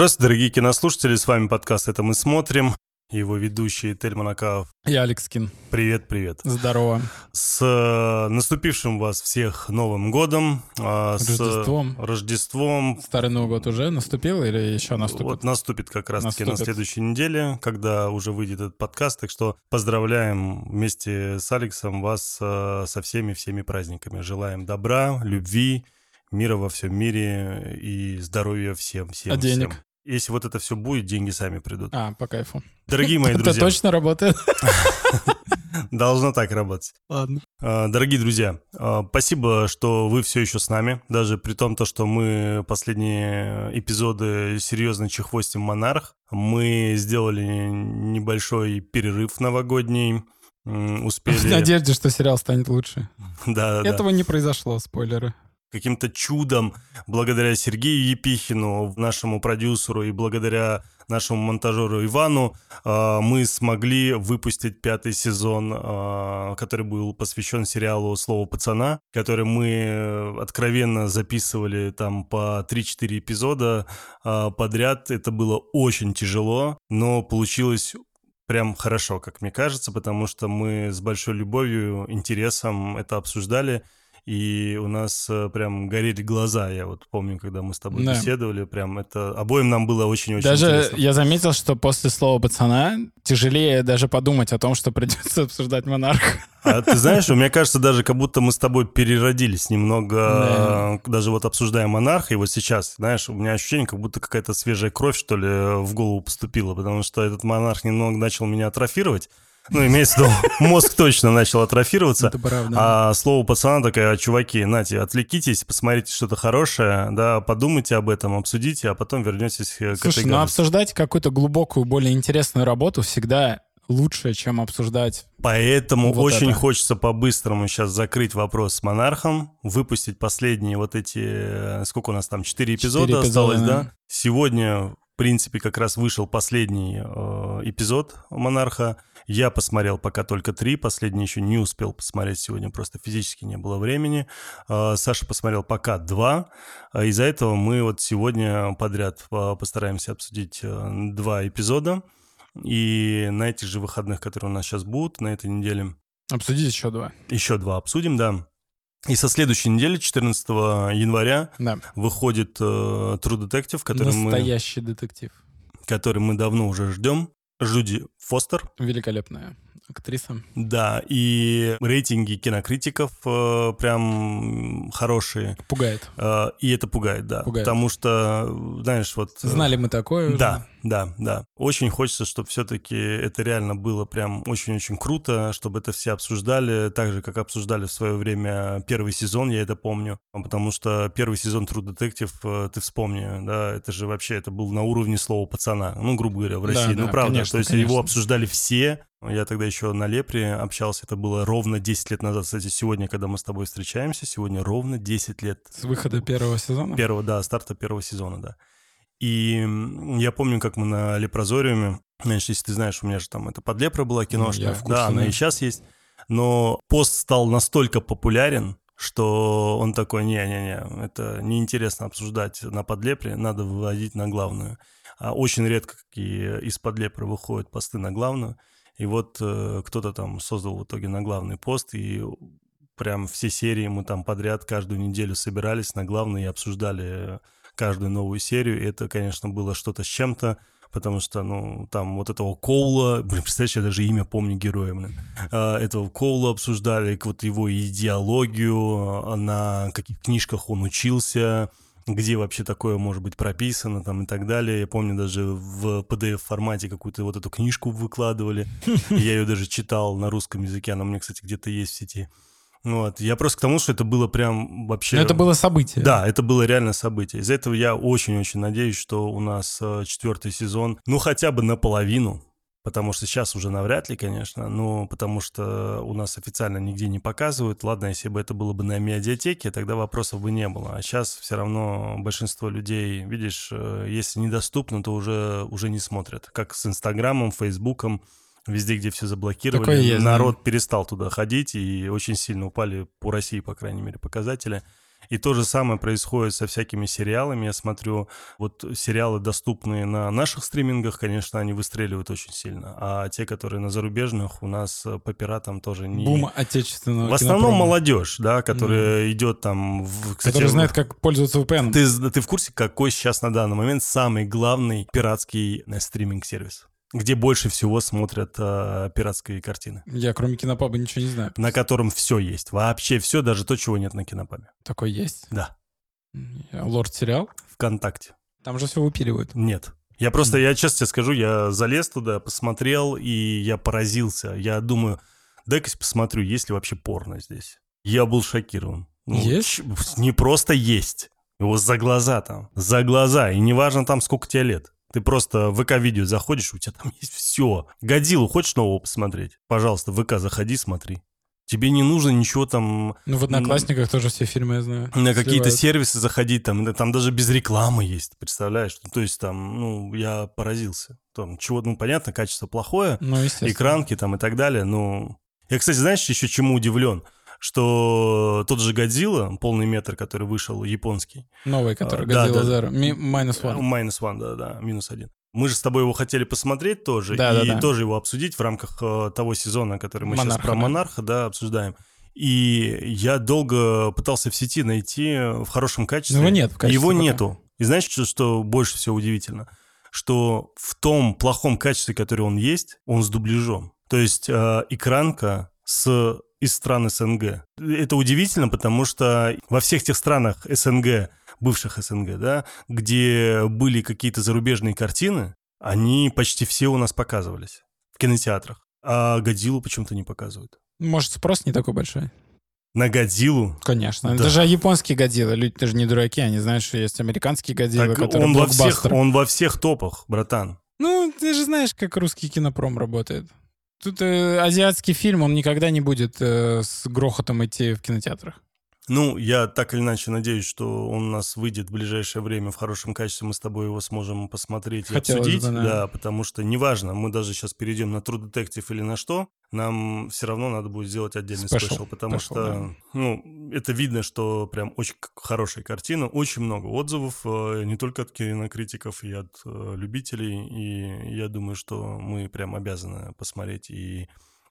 Здравствуйте, дорогие кинослушатели, с вами подкаст «Это мы смотрим». Его ведущий Тельман Акаов. Я Алекс Кин. Привет, привет. Здорово. С э, наступившим вас всех Новым годом. э, Рождеством. С Рождеством. Старый Новый год уже наступил или еще наступит? Вот наступит как раз-таки на следующей неделе, когда уже выйдет этот подкаст. Так что поздравляем вместе с Алексом вас э, со всеми-всеми праздниками. Желаем добра, любви, мира во всем мире и здоровья всем, всем, А денег? всем. Если вот это все будет, деньги сами придут. А, по кайфу. Дорогие мои Это друзья, точно работает? должно так работать. Ладно. А, Дорогие друзья, а, спасибо, что вы все еще с нами, даже при том, то, что мы последние эпизоды серьезно чехвостим «Монарх». Мы сделали небольшой перерыв новогодний, м, В успели... надежде, что сериал станет лучше. Да, да. Этого не произошло, спойлеры. Каким-то чудом, благодаря Сергею Епихину, нашему продюсеру, и благодаря нашему монтажеру Ивану, э, мы смогли выпустить пятый сезон, э, который был посвящен сериалу «Слово пацана», который мы откровенно записывали там по 3-4 эпизода э, подряд. Это было очень тяжело, но получилось прям хорошо, как мне кажется, потому что мы с большой любовью, интересом это обсуждали, и у нас э, прям горели глаза. Я вот помню, когда мы с тобой Да. беседовали, прям это обоим нам было очень-очень Даже интересно. я заметил, что после слова пацана тяжелее даже подумать о том, что придется обсуждать монарх. А ты знаешь, мне кажется, даже как будто мы с тобой переродились немного, э, даже вот обсуждая монарха, и вот сейчас, знаешь, у меня ощущение, как будто какая-то свежая кровь, что ли, в голову поступила, потому что этот монарх немного начал меня атрофировать. Ну, имеется в виду, мозг точно начал атрофироваться. Это правда. А слово пацана такая, чуваки, нате, отвлекитесь, посмотрите что-то хорошее, да, подумайте об этом, обсудите, а потом вернетесь к Слушай, ну обсуждать какую-то глубокую, более интересную работу всегда лучше, чем обсуждать... Поэтому Вот очень это. хочется по-быстрому сейчас закрыть вопрос с монархом, выпустить последние вот эти, э, сколько у нас там, четыре эпизода Четыре осталось, эпизода, да? да. Сегодня, в принципе, как раз вышел последний э, эпизод монарха. Я посмотрел пока только три, последний еще не успел посмотреть сегодня, просто физически не было времени. Э, Саша посмотрел пока два. А Из-за этого мы вот сегодня подряд э, постараемся обсудить э, два эпизода. И на этих же выходных, которые у нас сейчас будут, на этой неделе, Обсудить еще два. еще два обсудим, да. И со следующей недели, 14 января, Да. выходит э, True Detective, который мы, Настоящий детектив. который мы давно уже ждем. Жуди Фостер, Великолепная актриса. да, и рейтинги кинокритиков э, прям хорошие. Пугает. Э, и это пугает, да. Пугает. Потому что, знаешь, вот... э, Знали мы такое уже. Да, да, да. Очень хочется, чтобы все-таки это реально было прям очень-очень круто, чтобы это все обсуждали, так же, как обсуждали в свое время первый сезон, я это помню. Потому что первый сезон True Detective, э, ты вспомни, да, это же вообще, это был на уровне слова пацана, ну, грубо говоря, в Да, России. ну, да, правда, конечно, то есть конечно. его обсуждали все. Я тогда еще на Лепре общался, это было ровно 10 лет назад. Кстати, сегодня, когда мы с тобой встречаемся, сегодня ровно 10 лет С выхода первого сезона. Первого, да, старта первого сезона, да. И я помню, как мы на Лепрозориуме, знаешь, если ты знаешь, у меня же там это под Лепро была киношка, Ну, я в курсе, да, она и сейчас есть, но пост стал настолько популярен, что он такой, не-не-не, это неинтересно обсуждать на подлепре, надо выводить на главную. А очень редко какие из подлепра выходят посты на главную, и вот э, кто-то там создал в итоге на главный пост, и прям все серии мы там подряд каждую неделю собирались на главной и обсуждали каждую новую серию. И это, конечно, было что-то с чем-то, потому что, ну, там вот этого Коула, блин, представляешь, я даже имя помню героя, блин, А, этого Коула обсуждали, вот его идеологию, а, на каких книжках он учился, где вообще такое может быть прописано там и так далее. Я помню даже в PDF-формате какую-то вот эту книжку выкладывали. Я ее даже читал на русском языке, она у меня, кстати, где-то есть в сети. Вот. Я просто к тому, что это было прям вообще... Но это было событие. Да, это было реально событие. Из-за этого я очень-очень надеюсь, что у нас э, четвертый сезон, ну, хотя бы наполовину, потому что сейчас уже навряд ли, конечно, но потому что у нас официально нигде не показывают. Ладно, если бы это было бы на медиатеке, тогда вопросов бы не было. А сейчас все равно большинство людей, видишь, э, если недоступно, то уже, уже не смотрят. Как с Инстаграмом, Фейсбуком, везде, где все заблокировали, Такое есть, да. народ перестал туда ходить, и очень сильно упали по России, по крайней мере, показатели. И то же самое происходит со всякими сериалами. Я смотрю, вот сериалы, доступные на наших стримингах, конечно, они выстреливают очень сильно. А те, которые на зарубежных, у нас э, по пиратам тоже не... Бум отечественного В основном кинопрома. молодежь, да, которая идет там... В, кстати, Который знает, как пользоваться VPN. ты, ты в курсе, какой сейчас на данный момент самый главный пиратский э, стриминг-сервис? Где больше всего смотрят э, пиратские картины? Я кроме кинопаба ничего не знаю. На котором все есть. Вообще все, даже то, чего нет на кинопабе. Такой есть. Да. Лорд сериал. ВКонтакте. Там же все выпиливают. Нет. Я просто, я честно тебе скажу, я залез туда, посмотрел, и я поразился. Я думаю, дай-ка посмотрю, есть ли вообще порно здесь. Я был шокирован. Ну, Есть? Не просто есть. Его за глаза там. За глаза. И неважно там, сколько тебе лет. Ты просто в ВК-видео заходишь, у тебя там есть все. Годилу хочешь нового посмотреть? Пожалуйста, в ВК заходи, смотри. Тебе не нужно ничего там Ну, в Одноклассниках тоже все фильмы, я знаю. на какие-то сервисы заходить, там, там даже без рекламы есть, представляешь? Ну, То есть там, ну, я поразился. Там чего, ну, понятно, качество плохое, Ну, экранки там и так далее, ну... Я, кстати, знаешь, еще чему удивлен? Что тот же Годзилла, полный метр, который вышел, японский, Новый, который А, да. Zero. Ми- Minus One. Minus One, да-да, минус один. Мы же с тобой его хотели посмотреть тоже, Да, и да, да. тоже его обсудить в рамках э, того сезона, который мы сейчас Монарха, про да. Монарха, да, обсуждаем. И я долго пытался в сети найти в хорошем качестве. Ну, его нет в качестве Его пока. нету. И знаешь, что, что больше всего удивительно? Что в том плохом качестве, которое он есть, он с дубляжом. То есть э, экранка с из стран СНГ. Это удивительно, потому что во всех тех странах СНГ, бывших СНГ, да, где были какие-то зарубежные картины, они почти все у нас показывались в кинотеатрах. А Годзиллу почему-то не показывают. Может, спрос не такой большой? На Годзиллу Конечно. Да. Даже японские Годзиллы. Люди даже не дураки, они знают, что есть американские Годзиллы, так которые он во, всех, он во всех топах, братан. Ну, ты же знаешь, как русский кинопром работает. Тут э, азиатский фильм, он никогда не будет э, с грохотом идти в кинотеатрах. Ну, я так или иначе надеюсь, что он у нас выйдет в ближайшее время в хорошем качестве, мы с тобой его сможем посмотреть и Хотелось обсудить. бы, да. да, потому что неважно, мы даже сейчас перейдем на True Detective или на что, нам все равно надо будет сделать отдельный спешл, потому special, что, ну, это видно, что прям очень хорошая картина, очень много отзывов, э, не только от кинокритиков и от э, любителей, и я думаю, что мы прям обязаны посмотреть и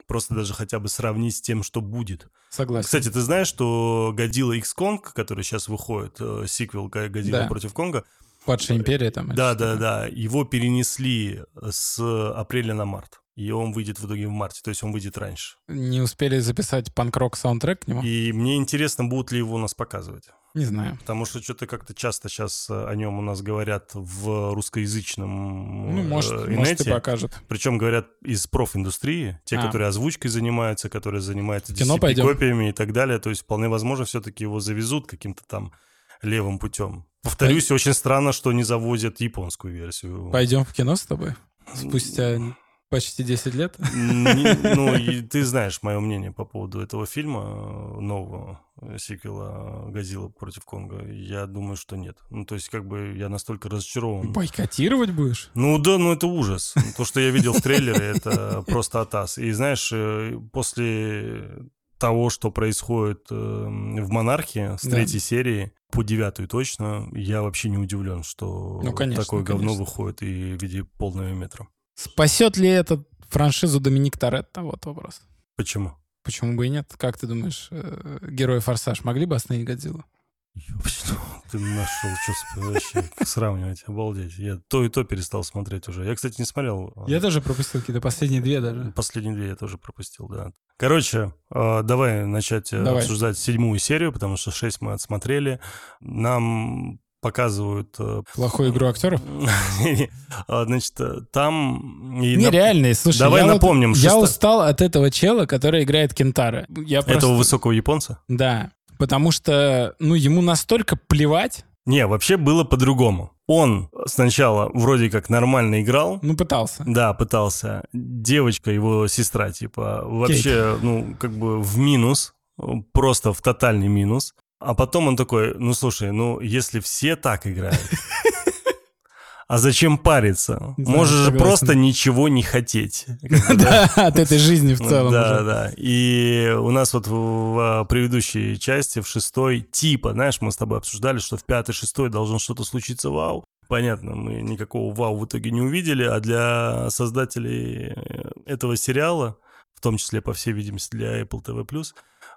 просто даже хотя бы сравнить с тем, что будет. Согласен. Кстати, ты знаешь, что Годзилла X Kong, который сейчас выходит, э, сиквел Г- Годзилла Да. против Конга, Падшая империя там. да, да, да, его перенесли с апреля на март. И он выйдет в итоге в марте, то есть он выйдет раньше. Не успели записать панк-рок саундтрек к нему? И мне интересно, будут ли его у нас показывать. Не знаю. Потому что что-то как-то часто сейчас о нем у нас говорят в русскоязычном Ну, может, э, может и инете. покажет. Причем говорят из профиндустрии, те, А. которые озвучкой занимаются, которые занимаются пойдем? копиями и так далее. То есть вполне возможно, все-таки его завезут каким-то там левым путем. Повторюсь, очень странно, что не завозят японскую версию. Пойдем в кино с тобой? Спустя почти 10 лет? Не- Ну, и ты знаешь мое мнение по поводу этого фильма, э, нового э, сиквела «Годзилла против Конга». Я думаю, что нет. Ну, то есть, как бы я настолько разочарован. Бойкотировать будешь? Ну да, ну это ужас. То, что я видел в трейлере, это просто атас. И знаешь, э, после того, что происходит э, в «Монархе» с третьей серии по девятую точно, я вообще не удивлен, что Ну, конечно, такое говно конечно. выходит и в виде полного метра. Спасет ли этот франшизу Доминик Торетто? Вот вопрос. Почему? Почему бы и нет? Как ты думаешь, э, герои «Форсаж» могли бы остановить Годзиллу? Ёпсель, Ты нашел, что вообще сравнивать, обалдеть. Я то и то перестал смотреть уже. Я, кстати, не смотрел. э, Я тоже пропустил какие-то последние две даже. Последние две я тоже пропустил, да. Короче, э, давай начать э, Давай. обсуждать седьмую серию, потому что шесть мы отсмотрели. Нам показывают... э, Плохую игру актеров? Значит, там... Нереальные, слушай. Давай напомним, я устал от этого чела, который играет Кентара. Этого высокого японца? Да, потому что, ну, ему настолько плевать, Не, вообще было по-другому. Он сначала вроде как нормально играл, ну, пытался. Да, пытался. Девочка, его сестра, типа, вообще, ну, как бы в минус, просто в тотальный минус. А потом он такой, ну, слушай, ну, если все так играют, а зачем париться? Да, Можешь же просто ничего не хотеть. Да, от этой жизни в целом да, да. И у нас вот в, в предыдущей части, в шестой, типа, знаешь, мы с тобой обсуждали, что в пятой, шестой должно что-то случиться вау. Понятно, мы никакого вау в итоге не увидели, а для создателей э, этого сериала, в том числе, по всей видимости, для Apple TV+,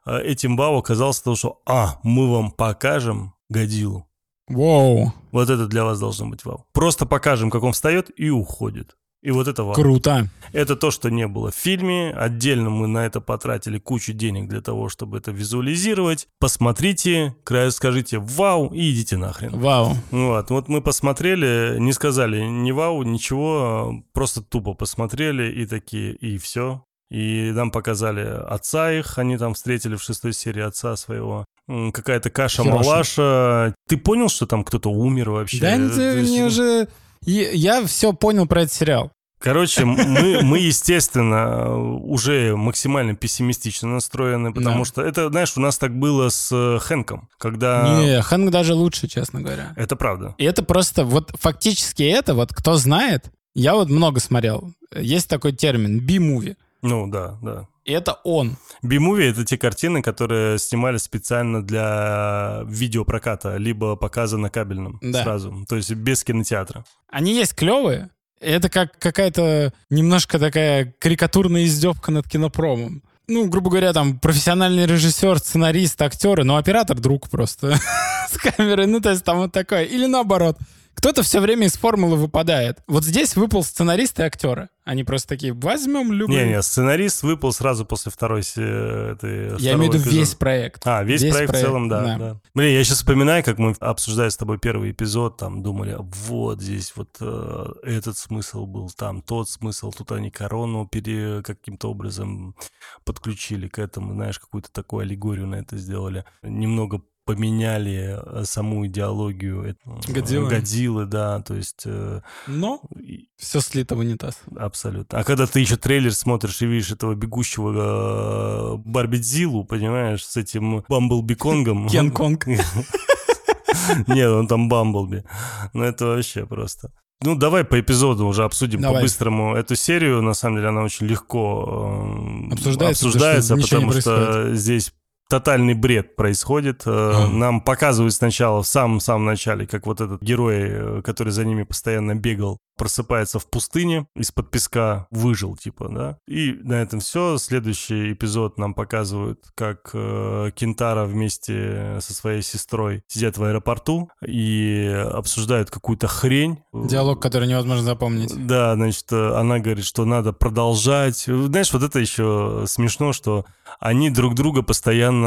этим вау оказалось то, что «А, мы вам покажем Годзиллу». Воу, Вот это для вас должно быть вау. Просто покажем, как он встает и уходит. И вот это вау. круто. Это то, что не было в фильме. Отдельно мы на это потратили кучу денег для того, чтобы это визуализировать. Посмотрите, край скажите «Вау!» и идите нахрен. Вау. Вот, вот мы посмотрели, не сказали ни вау, ничего, просто тупо посмотрели и такие, и все. И нам показали отца их, они там встретили в шестой серии отца своего. Какая-то каша-малаша. Ты понял, что там кто-то умер вообще? Да, есть, мне уже... Я- все понял про этот сериал. Короче, мы, мы, естественно, уже максимально пессимистично настроены, потому Да. что это, знаешь, у нас так было с э, Хэнком, когда... Не, Хэнк даже лучше, честно говоря. Это правда. И это просто, вот фактически это, вот кто знает, я вот много смотрел. Есть такой термин B-movie. Ну, да, да. И это он. Би-муви — это те картины, которые снимали специально для видеопроката, либо показа на кабельном Да. сразу, то есть без кинотеатра. Они есть клевые. Это как какая-то немножко такая карикатурная издевка над кинопромом. Ну, грубо говоря, там профессиональный режиссер, сценарист, актеры, но оператор друг просто с камерой. Ну, то есть там вот такое. Или наоборот. Кто-то все время из формулы выпадает. Вот здесь выпал сценарист и актеры. Они просто такие, возьмем любые. Не-не, сценарист выпал сразу после второй этой, Я имею в виду весь проект. А, весь, Весь проект, проект, в целом, да, да. да. Блин, я сейчас вспоминаю, как мы обсуждали с тобой первый эпизод, там думали, вот здесь вот э, этот смысл был, там тот смысл, тут они корону пере, каким-то образом подключили к этому, знаешь, какую-то такую аллегорию на это сделали. Немного поменяли э, саму идеологию Годзиллы. Годзиллы, да, то есть э, Но и- все слито в унитаз. абсолютно. А когда ты еще трейлер смотришь и видишь этого бегущего э, Барбидзиллу, понимаешь, с этим Бамблби Конгом. Кен Конг. Нет, он там Бамблби. Ну, это вообще просто. Ну, давай по эпизоду уже обсудим по-быстрому эту серию. На самом деле она очень легко Обсуждается, обсуждается, потому что потому что здесь тотальный бред происходит. Э. Нам показывают сначала, в самом-самом начале, как вот этот герой, э, который за ними постоянно бегал, просыпается в пустыне, из-под песка выжил, типа, да. И на этом все. Следующий эпизод нам показывают, как э, Кентара вместе со своей сестрой сидят в аэропорту и обсуждают какую-то хрень. Диалог, который невозможно запомнить. Да, значит, э, она говорит, что надо продолжать. Знаешь, вот это еще смешно, что они друг друга постоянно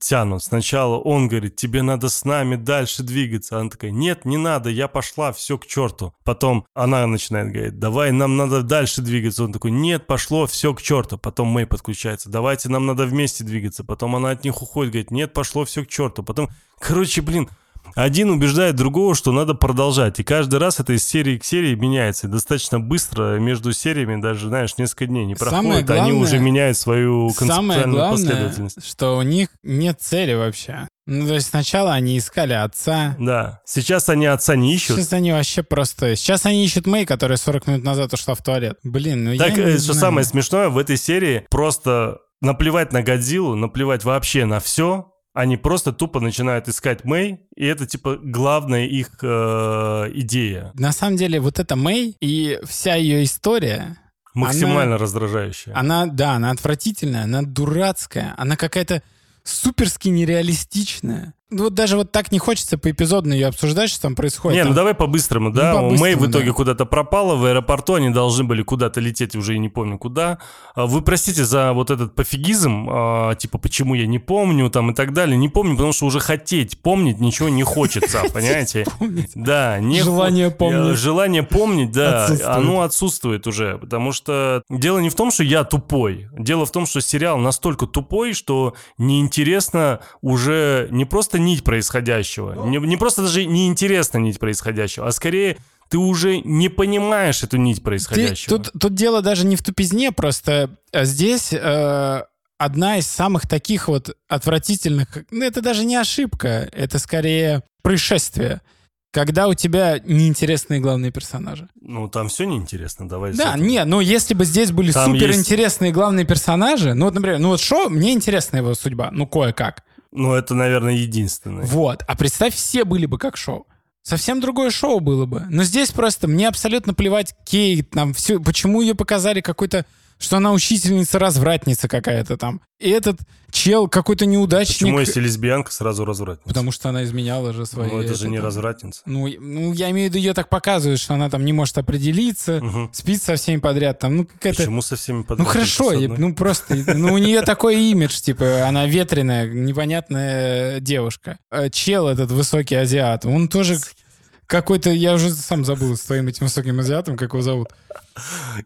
тянут. Сначала он говорит, тебе надо с нами дальше двигаться. Она такая, нет, не надо, я пошла, все к черту. Потом она начинает говорить, давай, нам надо дальше двигаться. Он такой, нет, пошло, все к черту. Потом Мэй подключается, давайте, нам надо вместе двигаться. Потом она от них уходит, говорит, нет, пошло, все к черту. Потом, короче, блин, один убеждает другого, что надо продолжать. И каждый раз это из серии к серии меняется. И достаточно быстро между сериями, даже, знаешь, несколько дней не Самое проходит, они главное- уже меняют свою Самое концептуальную главное, последовательность. что у них нет цели вообще. Ну, то есть сначала они искали отца. Да. Сейчас они отца не ищут. Сейчас они вообще просто... Сейчас они ищут Мэй, которая 40 минут назад ушла в туалет. Блин, ну Так, я не э, что знаю. самое смешное, в этой серии просто наплевать на Годзиллу, наплевать вообще на все. Они просто тупо начинают искать Мэй, и это, типа, главная их э, идея. На самом деле, вот эта Мэй и вся ее история, Максимально раздражающая. она, да, она отвратительная, она дурацкая, она какая-то суперски нереалистичная. Ну вот даже вот так не хочется поэпизодно ее обсуждать, что там происходит. Не, ну Там- давай по-быстрому, да? по-быстрому, Мэй в итоге да. куда-то пропала, в аэропорту они должны были куда-то лететь, уже и не помню куда. А Вы простите за вот этот пофигизм, а, типа, почему я не помню, там, и так далее. Не помню, потому что уже хотеть помнить ничего не хочется, понимаете? Да, Желание хо- помнить. э, Желание помнить, да, оно отсутствует уже, потому что дело не в том, что я тупой, дело в том, что сериал настолько тупой, что неинтересно уже не просто нить происходящего, не, не просто даже неинтересно нить происходящего, а скорее ты уже не понимаешь эту нить Ты- происходящего. тут, тут дело даже не в тупизне, просто э, здесь э, одна из самых таких вот отвратительных... Ну, это даже не ошибка, это скорее происшествие. когда у тебя неинтересные главные персонажи. Ну, там все неинтересно, давай. Да, не, ну если бы здесь были Там суперинтересные главные персонажи, ну вот, например, ну вот Шо, мне интересна его судьба, ну кое-как. Ну, это, наверное, единственное. Вот, а представь, все были бы как Шоу. Совсем другое шоу было бы. Но здесь просто мне абсолютно плевать, Кейт, там, все, почему ее показали какой-то что она учительница-развратница какая-то там. И этот чел какой-то неудачник. Почему, если лесбиянка, сразу развратница? Потому что она изменяла же свои... Ну, это же не там. развратница. Ну, ну, я имею в виду, ее так показывают, что она там не может определиться, Мгм. спит со всеми подряд. Там, ну, какая-то... Почему со всеми Ну подряд? хорошо, и- одной? ну просто, ну у нее такой имидж, типа, она ветреная, непонятная девушка. А Чел этот высокий азиат, он тоже какой-то, я уже сам забыл с твоим этим высоким азиатом, как его зовут.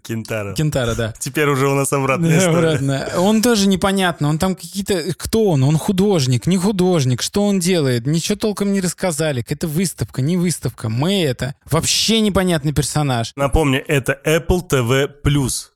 Кентара. Кентара, да. Теперь уже у нас обратная Да, история. обратно. Он тоже непонятно. Он там какие-то... Кто он? Он художник, не художник? Что он делает? Ничего толком не рассказали. Какая-то выставка, не выставка. Мы это. Вообще непонятный персонаж. Напомню, это Apple TV+.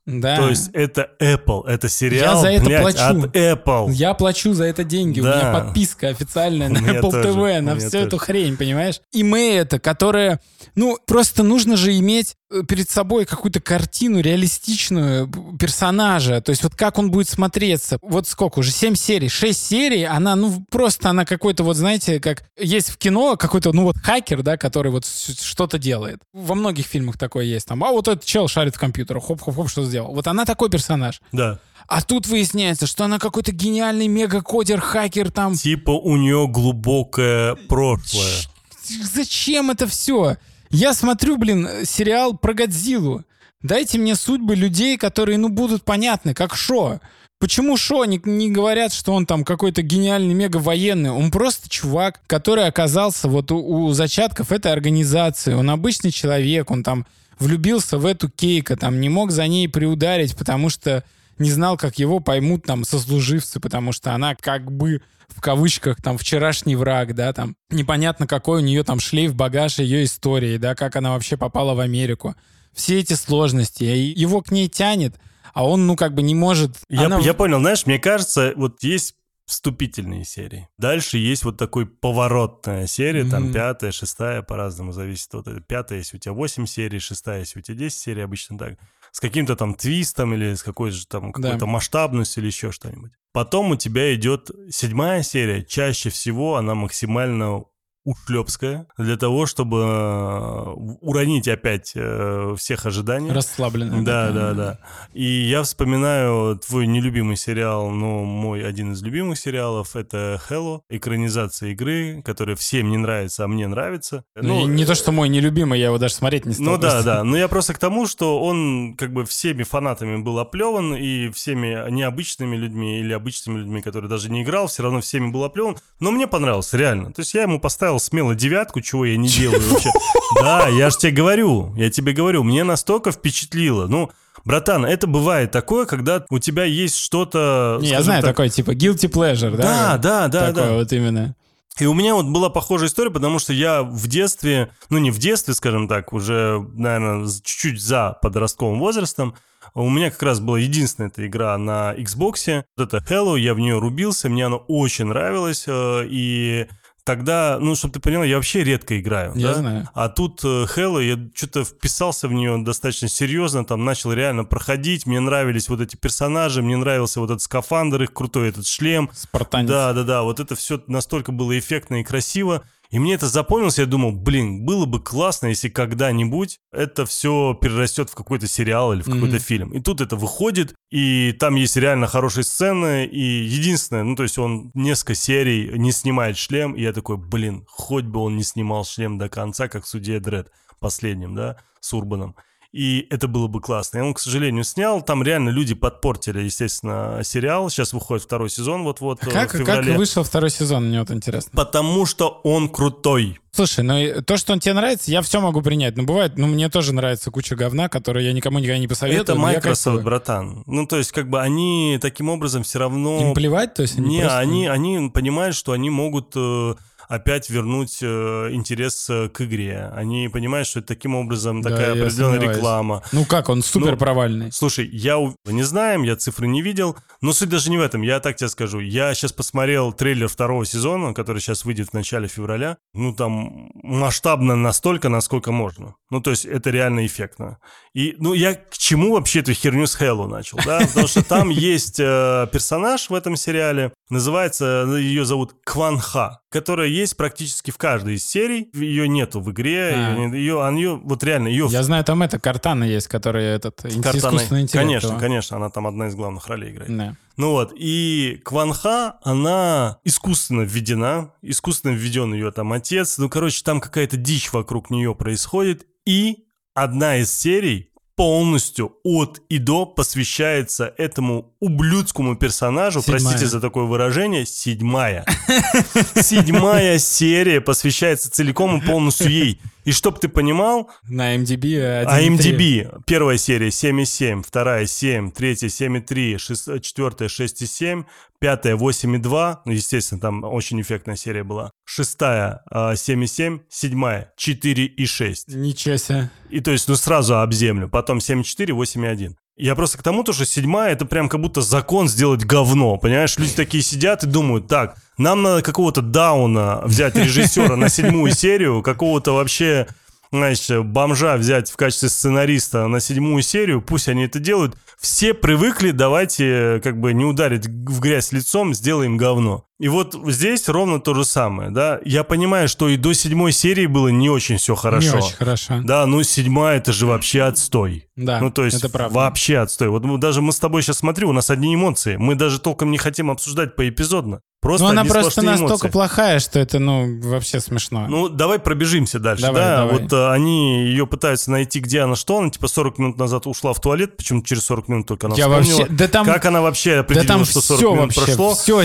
Да. То есть это Apple, это сериал, Я за это блядь, плачу. от Apple. Я плачу за это деньги. У Да. меня подписка официальная на У Apple тоже, TV, у на всю тоже. эту хрень, понимаешь? И мы это, которая... Ну, просто нужно же иметь э, перед собой какую-то картину реалистичную б- персонажа. То есть вот как он будет смотреться. Вот сколько уже? Семь серий. Шесть серий, она, ну, просто она какой-то, вот знаете, как... Есть в кино какой-то, ну, вот хакер, да, который вот что-то делает. Во многих фильмах такое есть. Там, а вот этот чел шарит в компьютерах, хоп-хоп-хоп, что сделал. Вот она такой персонаж. Да. А тут выясняется, что она какой-то гениальный мегакодер, хакер там. Типа у нее глубокое прошлое. Зачем это все? Я смотрю, блин, сериал про Годзиллу. Дайте мне судьбы людей, которые, ну, будут понятны, как Шо. Почему Шо не, не говорят, что он там какой-то гениальный мега-военный? Он просто чувак, который оказался вот у, у зачатков этой организации. Он обычный человек, он там влюбился в эту Кейка, там не мог за ней приударить, потому что не знал, как его поймут там сослуживцы, потому что она как бы в кавычках там вчерашний враг, да, там непонятно какой у нее там шлейф багаж ее истории, да, как она вообще попала в Америку. Все эти сложности, и его к ней тянет, а он, ну, как бы не может... Я, она- я понял, знаешь, мне кажется, вот есть вступительные серии. Дальше есть вот такой поворотная серия, там Мгм. пятая, шестая, по-разному зависит. Вот это пятая, если у тебя 8 серий, шестая, если у тебя 10 серий, обычно так. С каким-то там твистом или с какой-то же там какой-то масштабностью или еще что-нибудь. Потом у тебя идет седьмая серия. Чаще всего она максимально ушлепская для того, чтобы э, уронить опять э, всех ожиданий. расслабленная. Да, да, да. И я вспоминаю твой нелюбимый сериал, но мой один из любимых сериалов это Hello, экранизация игры, которая всем не нравится, а мне нравится. Ну, и не то, что мой нелюбимый, я его даже смотреть не стал. ну да, просто. да. Но я просто к тому, что он как бы всеми фанатами был оплеван, и всеми необычными людьми или обычными людьми, которые даже не играл, все равно всеми был оплеван. Но мне понравился, реально. То есть я ему поставил смело девятку, чего я не делаю вообще. Да, я же тебе говорю, я тебе говорю, мне настолько впечатлило. Ну, братан, это бывает такое, когда у тебя есть что-то... Не, я знаю, так, такой типа guilty pleasure, да? Да, да, да, Такое да. вот именно. И у меня вот была похожая история, потому что я в детстве, ну не в детстве, скажем так, уже, наверное, чуть-чуть за подростковым возрастом, у меня как раз была единственная эта игра на Xbox. Вот это Hello, я в нее рубился, мне она очень нравилась, э, и тогда, ну, чтобы ты поняла, я вообще редко играю. Я да? знаю. А тут Hello, я что-то вписался в нее достаточно серьезно, там начал реально проходить, мне нравились вот эти персонажи, мне нравился вот этот скафандр их крутой, этот шлем, Спартанец. да, да, да, вот это все настолько было эффектно и красиво. И мне это запомнилось, я думал, блин, было бы классно, если когда-нибудь это все перерастет в какой-то сериал или в какой-то Мгм. фильм. И тут это выходит, и там есть реально хорошие сцены, и единственное, ну, то есть он несколько серий не снимает шлем, и я такой, блин, хоть бы он не снимал шлем до конца, как в суде Дред последнем, да, с Урбаном. И это было бы классно. И он, к сожалению, снял. Там реально люди подпортили, естественно, сериал. Сейчас выходит второй сезон вот-вот А э, как, как вышел второй сезон, мне вот интересно. Потому что он крутой. Слушай, ну то, что он тебе нравится, я все могу принять. Но бывает, ну мне тоже нравится куча говна, которую я никому никогда не посоветую. это Microsoft, братан. Ну, то есть, как бы они таким образом все равно... Им плевать, то есть они Не, просто- они, они понимают, что они могут э, опять вернуть э, интерес э, к игре. Они понимают, что это таким образом Да, такая определенная реклама. Ну как, он супер провальный. Слушай, я у- не знаем, я цифры не видел, но суть даже не в этом. Я так тебе скажу. Я сейчас посмотрел трейлер второго сезона, который сейчас выйдет в начале февраля. Ну, там масштабно настолько, насколько можно. Ну, то есть это реально эффектно. И, ну, я к чему вообще эту херню с Хэллоу начал, да? Потому что там есть э, персонаж в этом сериале, называется, ну, ее зовут Кванха, которая есть практически в каждой из серий. Ее нету в игре, А. ее, ее, ее- вот реально, ее Я знаю, там это Картана есть, который этот Картаной. искусственный интеллект. Конечно, его. конечно, она там одна из главных ролей играет. Да. Ну вот, и Кванха, она искусственно введена, искусственно введен ее там отец, ну, короче, там какая-то дичь вокруг нее происходит, и одна из серий полностью от и до посвящается этому ублюдскому персонажу, Седьмая. простите за такое выражение, седьмая. Седьмая серия посвящается целиком и полностью ей. И чтоб ты понимал, На MDB а 1.3. IMDb, первая серия 7,7, вторая 7, третья 7,3, шест- четвертая 6,7, пятая 8,2, ну, естественно, там очень эффектная серия была, шестая а, 7,7, седьмая 4,6. Ничего себе. И то есть, ну, сразу об землю, потом 7,4, 8,1. Я просто к тому, то, что седьмая, это прям как будто закон сделать говно, понимаешь? Люди такие сидят и думают, так, нам надо какого-то Дауна взять режиссера на седьмую серию, какого-то вообще, знаешь, бомжа взять в качестве сценариста на седьмую серию, пусть они это делают. Все привыкли, давайте как бы не ударить в грязь лицом, сделаем говно. И вот здесь ровно то же самое, да. Я понимаю, что и до седьмой серии было не очень все хорошо. Не очень хорошо. Да, ну седьмая это же вообще отстой. Да, ну то есть это правда. вообще отстой. Вот мы, даже мы с тобой сейчас смотри, у нас одни эмоции. Мы даже толком не хотим обсуждать поэпизодно. Просто Ну, она просто настолько эмоции. плохая, что это, ну, вообще смешно. Ну, давай пробежимся дальше, Давай, да? давай. Вот а, они ее пытаются найти, где она, что она, типа 40 минут назад ушла в туалет, почему через 40 минут только она Я вспомнила. вообще... Да там, Как она вообще да определила, там что 40 все минут вообще, прошло? все...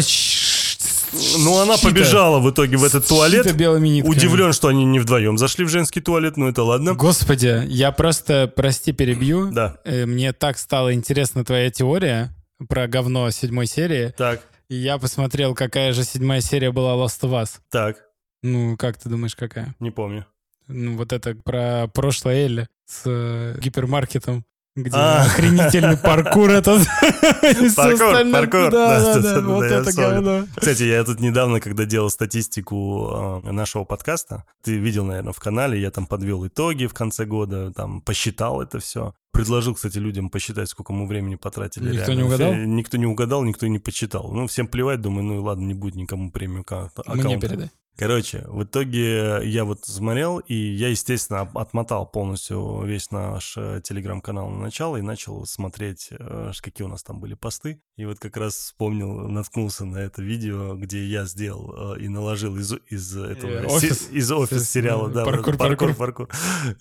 Ну, она побежала в итоге в этот туалет. белыми нитками. Удивлен, что они не вдвоем зашли в женский туалет, ну это ладно. Господи, я просто, прости, перебью. Да. Э, Мне так стала интересна твоя теория про говно седьмой серии. Так, И я посмотрел, какая же седьмая серия была Last of Us. так, Ну, как ты думаешь, какая? не помню. Ну, вот это про прошлое Элли с э, гипермаркетом, где А. охренительный паркур этот. Паркур, паркур. Да, Да, да, вот это говно. Кстати, я тут недавно, когда делал статистику э, нашего подкаста, ты видел, наверное, в канале, я там подвел итоги в конце года, там посчитал это все. Предложил, кстати, людям посчитать, сколько мы времени потратили. Никто реально. не угадал? Никто не угадал, никто не посчитал. Ну, всем плевать, думаю, ну и ладно, не будет никому премию аккаунта. Мне передай. Короче, в итоге я вот смотрел, и я, естественно, отмотал полностью весь наш э, телеграм-канал на начало и начал смотреть, э, какие у нас там были посты. И вот как раз вспомнил, наткнулся на это видео, где я сделал э, и наложил из, из этого... Офис? из офис сериала, да. Паркур, паркур, паркур. паркур.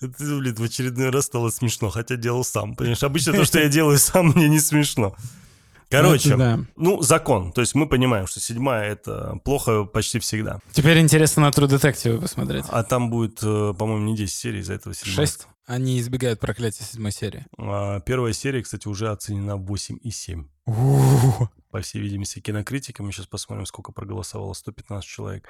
Это, блин, в очередной раз стало смешно, хотя делал сам. Понимаешь, обычно то, что я делаю сам, мне не смешно. Короче, Это да. ну, закон. То есть мы понимаем, что седьмая — это плохо почти всегда. Теперь интересно на True Detective посмотреть. А там будет, э, по-моему, не 10 серий, из-за этого 17. Шесть. Они избегают проклятия седьмой серии. А Первая серия, кстати, уже оценена 8,7. У-у-у. По всей видимости, кинокритика. Мы сейчас посмотрим, сколько проголосовало. 115 человек.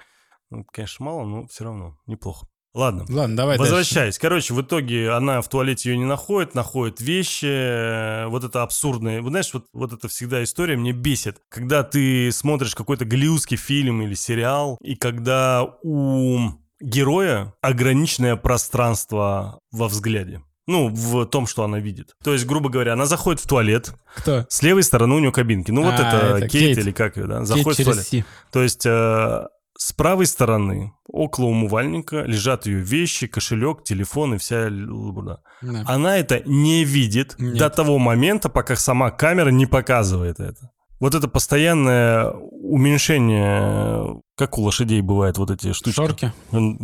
Ну, конечно, мало, но все равно неплохо. Ладно. Ладно, давай дальше. Возвращаясь. Короче, в итоге она в туалете ее не находит, находит вещи. э, Вот это абсурдное. Вы знаешь, вот, вот это всегда история мне бесит. Когда ты смотришь какой-то голливудский фильм или сериал, и когда у героя ограниченное пространство во взгляде. Ну, в том, что она видит. То есть, грубо говоря, она заходит в туалет, Кто? с левой стороны у нее кабинки. Ну, вот А, это, это Кейт, Кейт. или как ее, да? Кейт Заходит в через туалет. Си. То есть э, с правой стороны, около умывальника, лежат ее вещи, кошелек, телефон и вся лабуда. Да. Она это не видит Нет. до того момента, пока сама камера не показывает это. Вот это постоянное уменьшение, как у лошадей бывает вот эти штучки. Шорки?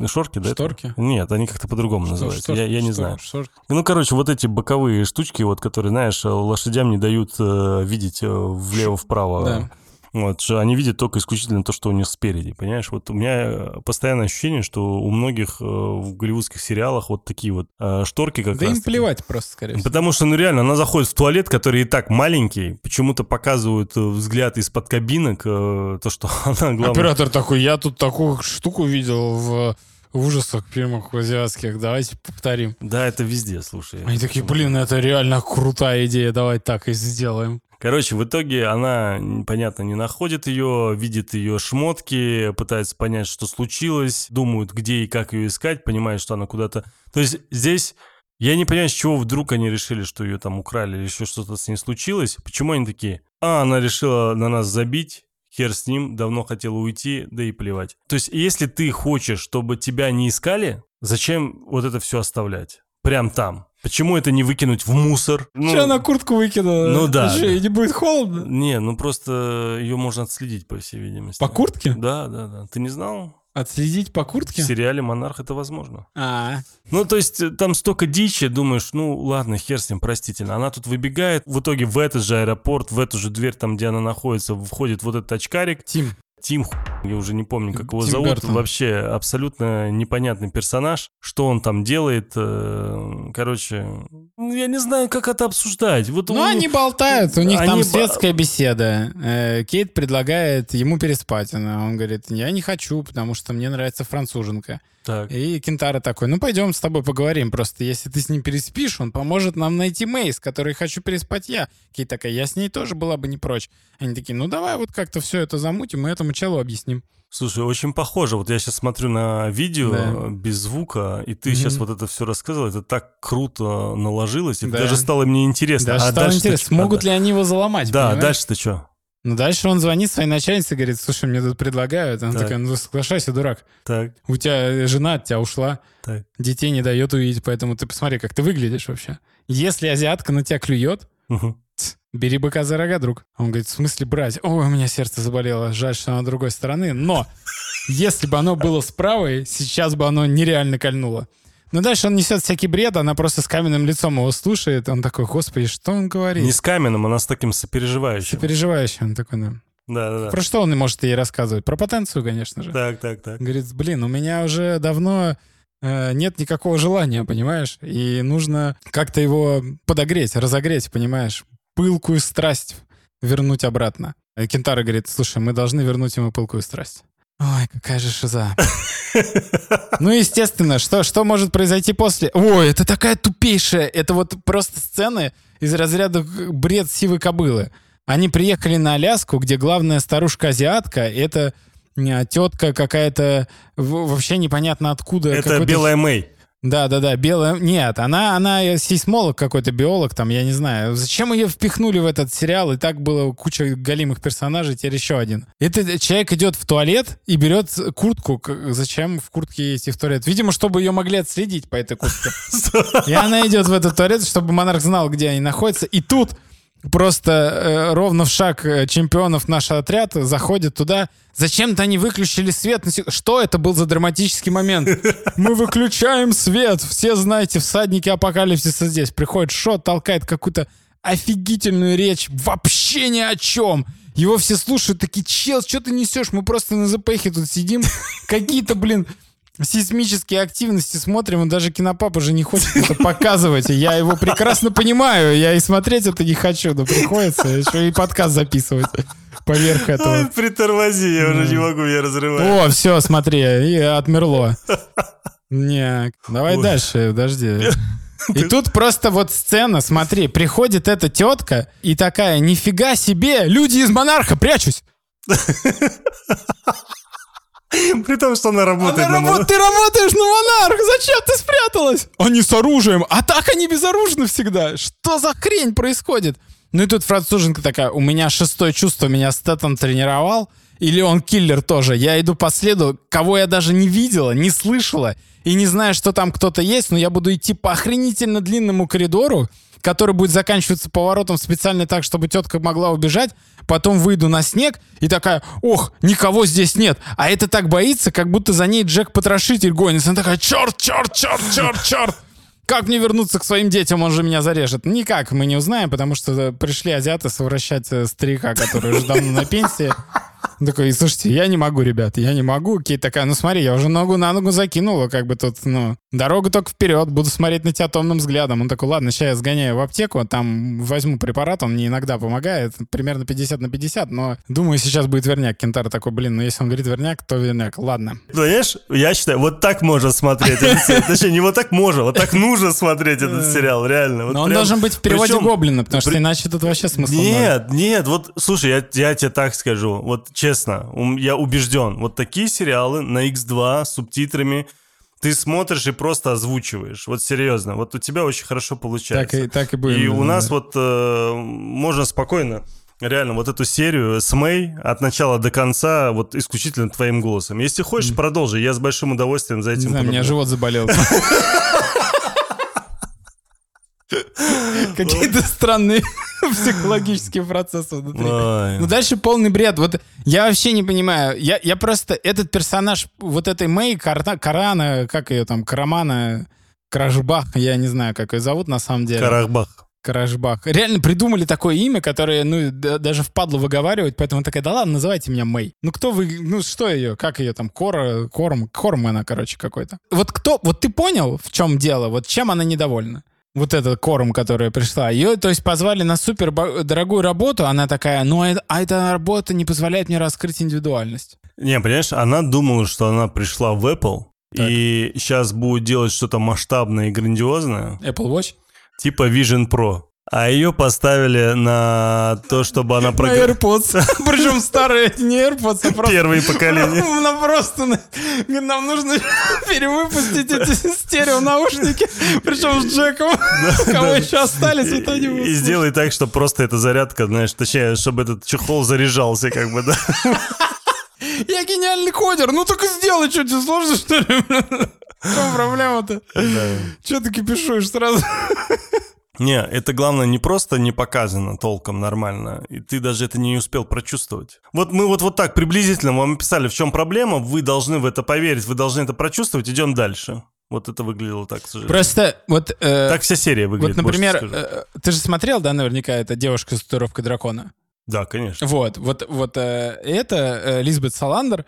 Шорки, да? это? Шторки? Нет, они как-то по-другому называются. Шторки, я, я не шторки, знаю. шторки. Ну, короче, вот эти боковые штучки, вот, которые, знаешь, лошадям не дают э, видеть э, влево-вправо. Да. Вот, они видят только исключительно то, что у них спереди, понимаешь? Вот у меня постоянное ощущение, что у многих э, в голливудских сериалах вот такие вот э, шторки как Да раз им плевать просто, скорее всего. Потому что, ну реально, она заходит в туалет, который и так маленький, почему-то показывают э, взгляд из-под кабинок, э, то, что она главное... Оператор такой, я тут такую штуку видел в в ужасах, фильмах азиатских, давайте повторим. Да, это везде, слушай. Они такие, блин, это реально крутая идея, давай так и сделаем. Короче, в итоге она, понятно, не находит ее, видит ее шмотки, пытается понять, что случилось, думают, где и как ее искать, понимает, что она куда-то... То есть здесь я не понимаю, с чего вдруг они решили, что ее там украли или еще что-то с ней случилось. Почему они такие? А, она решила на нас забить, хер с ним, давно хотела уйти, да и плевать. То есть, если ты хочешь, чтобы тебя не искали, зачем вот это все оставлять? Прям там. Почему это не выкинуть в мусор? Ну, Че она куртку выкинула? Ну да. Что, ей не будет холодно? Не, ну просто ее можно отследить, по всей видимости. По куртке? Да, да, да. Ты не знал? Отследить по куртке? В сериале «Монарх» это возможно. А, Ну, то есть э, там столько дичи, думаешь, ну, ладно, хер с ним, простительно. Она тут выбегает, в итоге в этот же аэропорт, в эту же дверь, там, где она находится, входит вот этот очкарик. Тим. Тим, я уже не помню, как его Тим зовут. Бертон. Вообще абсолютно непонятный персонаж. Что он там делает, э, короче, ну, я не знаю, как это обсуждать. Вот Ну, у- они болтают, у них Они там светская беседа. Э, Кейт предлагает ему переспать. Она, он говорит, я не хочу, потому что мне нравится француженка. Так. И Кентара такой, ну пойдем с тобой поговорим, просто если ты с ним переспишь, он поможет нам найти Мейс, который хочу переспать я. Кейт такая, я с ней тоже была бы не прочь. Они такие, ну давай вот как-то все это замутим и этому челу объясним. Слушай, очень похоже. Вот я сейчас смотрю на видео Да. э, без звука, и ты Мгм. сейчас вот это все рассказал, это так круто наложилось, и Да. даже стало мне интересно. Даже а стало интересно, смогут А, ли они его заломать, Да, понимаешь? дальше-то что? Ну дальше он звонит своей начальнице и говорит, слушай, мне тут предлагают. Она Так. такая, ну соглашайся, дурак. Так, У тебя жена от тебя ушла, так. детей не дает увидеть, поэтому ты посмотри, как ты выглядишь вообще. Если азиатка на тебя клюет, Мгм. Бери быка за рога, друг. Он говорит, в смысле брать? Ой, у меня сердце заболело, жаль, что оно другой стороны. Но если бы оно было с правой, сейчас бы оно нереально кольнуло. Но дальше он несет всякий бред, она просто с каменным лицом его слушает. Он такой, господи, что он говорит? Не с каменным, она с таким сопереживающим. Сопереживающий он такой, да. Да, да, да. Про что он может ей рассказывать? Про потенцию, конечно же. Так, так, так. Говорит, блин, у меня уже давно э, нет никакого желания, понимаешь? И нужно как-то его подогреть, разогреть, понимаешь? Пылкую страсть вернуть обратно. И Кентара говорит, слушай, мы должны вернуть ему пылкую страсть. Ой, какая же шиза. Ну, естественно, что, что может произойти после? Ой, это такая тупейшая. Это вот просто сцены из разряда бред сивой кобылы. Они приехали на Аляску, где главная старушка-азиатка — это э, тетка какая-то вообще непонятно откуда. Это белая Мэй. Да, да, да, белая. Нет, она, она сейсмолог какой-то, биолог, там, я не знаю. Зачем ее впихнули в этот сериал? И так было куча галимых персонажей, теперь еще один. Этот человек идет в туалет и берет куртку. Зачем в куртке идти в туалет? Видимо, чтобы ее могли отследить по этой куртке. И она идет в этот туалет, чтобы монарх знал, где они находятся. И тут просто э, ровно в шаг э, чемпионов наш отряд заходит туда. Зачем-то они выключили свет. сек- Что это был за драматический момент? Мы выключаем свет. Все знаете, всадники апокалипсиса здесь. Приходит Шот, толкает какую-то офигительную речь. Вообще ни о чем. Его все слушают, такие, чел, что ты несешь? Мы просто на ЗПХе тут сидим. Какие-то, блин, сейсмические активности смотрим, и даже кинопап уже не хочет это показывать. Я его прекрасно понимаю, я и смотреть это не хочу, но приходится еще и подкаст записывать поверх Ой, этого. притормози, я уже не могу, я разрываю. О, все, смотри, и отмерло. Не, давай Ой. дальше, подожди. И тут просто вот сцена, смотри, приходит эта тетка и такая, нифига себе, люди из монарха, прячусь. При том, что она работает Она на работ- Ты работаешь на монарх, зачем ты спряталась? Они с оружием, а так они безоружны всегда. Что за хрень происходит? Ну и тут француженка такая, у меня шестое чувство, меня Стэттон тренировал, или он киллер тоже. Я иду по следу, кого я даже не видела, не слышала, и не знаю, что там кто-то есть, но я буду идти по охренительно длинному коридору, который будет заканчиваться поворотом специально так, чтобы тетка могла убежать, потом выйду на снег и такая, ох, никого здесь нет. А это так боится, как будто за ней Джек-потрошитель гонится. Она такая, черт, черт, черт, черт, черт. Как мне вернуться к своим детям, он же меня зарежет? Никак мы не узнаем, потому что пришли азиаты совращать э, старика, который уже давно на пенсии. Он такой, слушайте, я не могу, ребят, я не могу. Кейт такая, ну смотри, я уже ногу на ногу закинула, как бы тут, ну, дорога только вперед, буду смотреть на тебя томным взглядом. Он такой, ладно, сейчас я сгоняю в аптеку, там возьму препарат, он мне иногда помогает, примерно 50 на 50, но думаю, сейчас будет верняк. Кентара такой, блин, ну если он говорит верняк, то верняк, ладно. Знаешь, я считаю, вот так можно смотреть этот сериал. Точнее, не вот так можно, вот так нужно смотреть этот сериал, реально. Вот Но он прям- должен быть в переводе Причем- Гоблина, потому что при- иначе тут вообще смысла. Нет, нет, вот, слушай, я, я тебе так скажу, вот честно, я убежден, вот такие сериалы на X2 с субтитрами, ты смотришь и просто озвучиваешь, вот серьезно, вот у тебя очень хорошо Так получается. и, так и будем. И у да. нас вот э, можно спокойно реально вот эту серию с Мэй от начала до конца вот исключительно твоим голосом. Если хочешь, продолжи, я с большим удовольствием за Не этим знаю, у меня живот заболел. Какие-то странные психологические процессы внутри. Ну, дальше полный бред. Вот я вообще не понимаю. Я, я просто... Этот персонаж вот этой Мэй, Карана, как ее там, Карамана, Кражбах, я не знаю, как ее зовут на самом деле. Карахбах. Каражбах. Реально придумали такое имя, которое, ну, да- даже впадло выговаривать, поэтому такая, да ладно, называйте меня Мэй. Ну, кто вы, ну, что ее, как ее там, Кора, Корм, Корм она, короче, какой-то. Вот кто, вот ты понял, в чем дело, вот чем она недовольна? Вот этот Корм, которая пришла. Ее, то есть, позвали на супер дорогую работу, она такая, ну, а, а эта работа не позволяет мне раскрыть индивидуальность. Не, понимаешь, она думала, что она пришла в Apple, и сейчас будет делать что-то масштабное и грандиозное, Apple Watch? типа Vision Pro. А ее поставили на то, чтобы она На программа... AirPods. Причем старые, не AirPods, а просто Первые поколения. Нам просто на- нам нужно перевыпустить эти стерео наушники, причем с Джеком. Кого еще остались, вот они И, сделай так, чтобы просто эта зарядка, знаешь, точнее, чтобы этот чехол заряжался, как бы, да. Я гениальный кодер, ну так и сделай, что тебе сложно, что ли? В чем проблема-то? Че ты кипишуешь сразу? Не, это главное не просто не показано толком нормально, и ты даже это не успел прочувствовать. Вот мы вот, вот так приблизительно вам описали, в чем проблема, вы должны в это поверить, вы должны это прочувствовать, идем дальше. Вот это выглядело так, к сожалению. Просто вот... э, Так вся серия выглядит. Вот, например, э, ты же смотрел, да, наверняка, это девушка с татуировкой дракона? Да, конечно. Вот, вот, вот э, это э, Лизбет Саландер,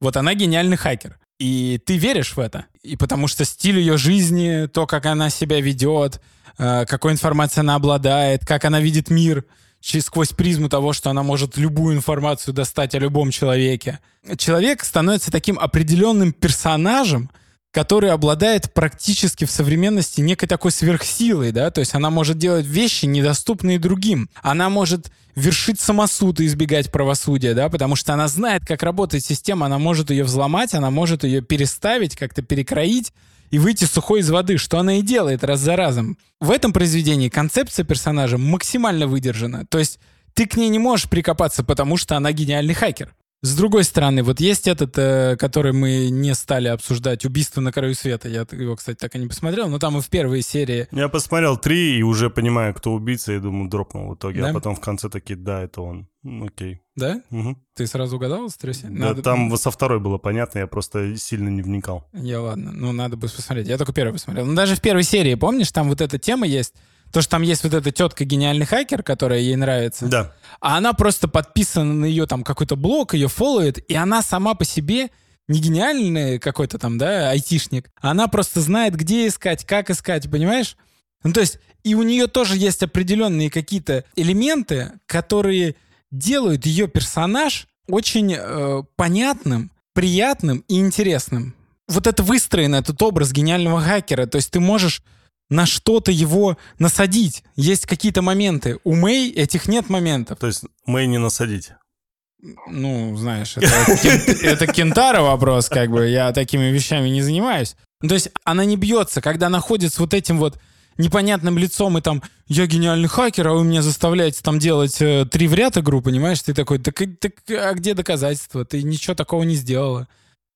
вот она гениальный хакер. И ты веришь в это. И потому что стиль ее жизни, то, как она себя ведет, э, какой информацией она обладает, как она видит мир через сквозь призму того, что она может любую информацию достать о любом человеке. Человек становится таким определенным персонажем, который обладает практически в современности некой такой сверхсилой, да, то есть она может делать вещи, недоступные другим. Она может вершить самосуд и избегать правосудия, да, потому что она знает, как работает система, она может ее взломать, она может ее переставить, как-то перекроить и выйти сухой из воды, что она и делает раз за разом. В этом произведении концепция персонажа максимально выдержана, то есть ты к ней не можешь прикопаться, потому что она гениальный хакер. С другой стороны, вот есть этот, э, который мы не стали обсуждать, «Убийство на краю света». Я его, кстати, так и не посмотрел, но там и в первой серии Я посмотрел три и уже понимаю, кто убийца, и думаю, дропнул в итоге. Да? А потом в конце такие, да, это он. Окей. Да? Мгм. Ты сразу угадал с трех серий? Да, Надо- там со второй было понятно, я просто сильно не вникал. Я ладно, ну надо бы посмотреть. Я только первый посмотрел. Ну даже в первой серии, помнишь, там вот эта тема есть, то, что там есть вот эта тетка гениальный хакер, которая ей нравится, Да. а она просто подписана на ее там какой-то блог, ее фолловит, и она сама по себе не гениальный какой-то там, да, айтишник, она просто знает, где искать, как искать, понимаешь? Ну, то есть, и у нее тоже есть определенные какие-то элементы, которые делают ее персонаж очень э, понятным, приятным и интересным. Вот это выстроено, этот образ гениального хакера. То есть ты можешь на что-то его насадить. Есть какие-то моменты. У Мэй этих нет моментов. То есть Мэй не насадить. Ну, знаешь, это, кен- это Кентара вопрос, как бы. Я такими вещами не занимаюсь. Ну, то есть она не бьется, когда она ходит с вот этим вот непонятным лицом и там «я гениальный хакер, а вы меня заставляете там делать э, три в ряд игру», понимаешь? Ты такой так, и- так а где доказательства? Ты ничего такого не сделала.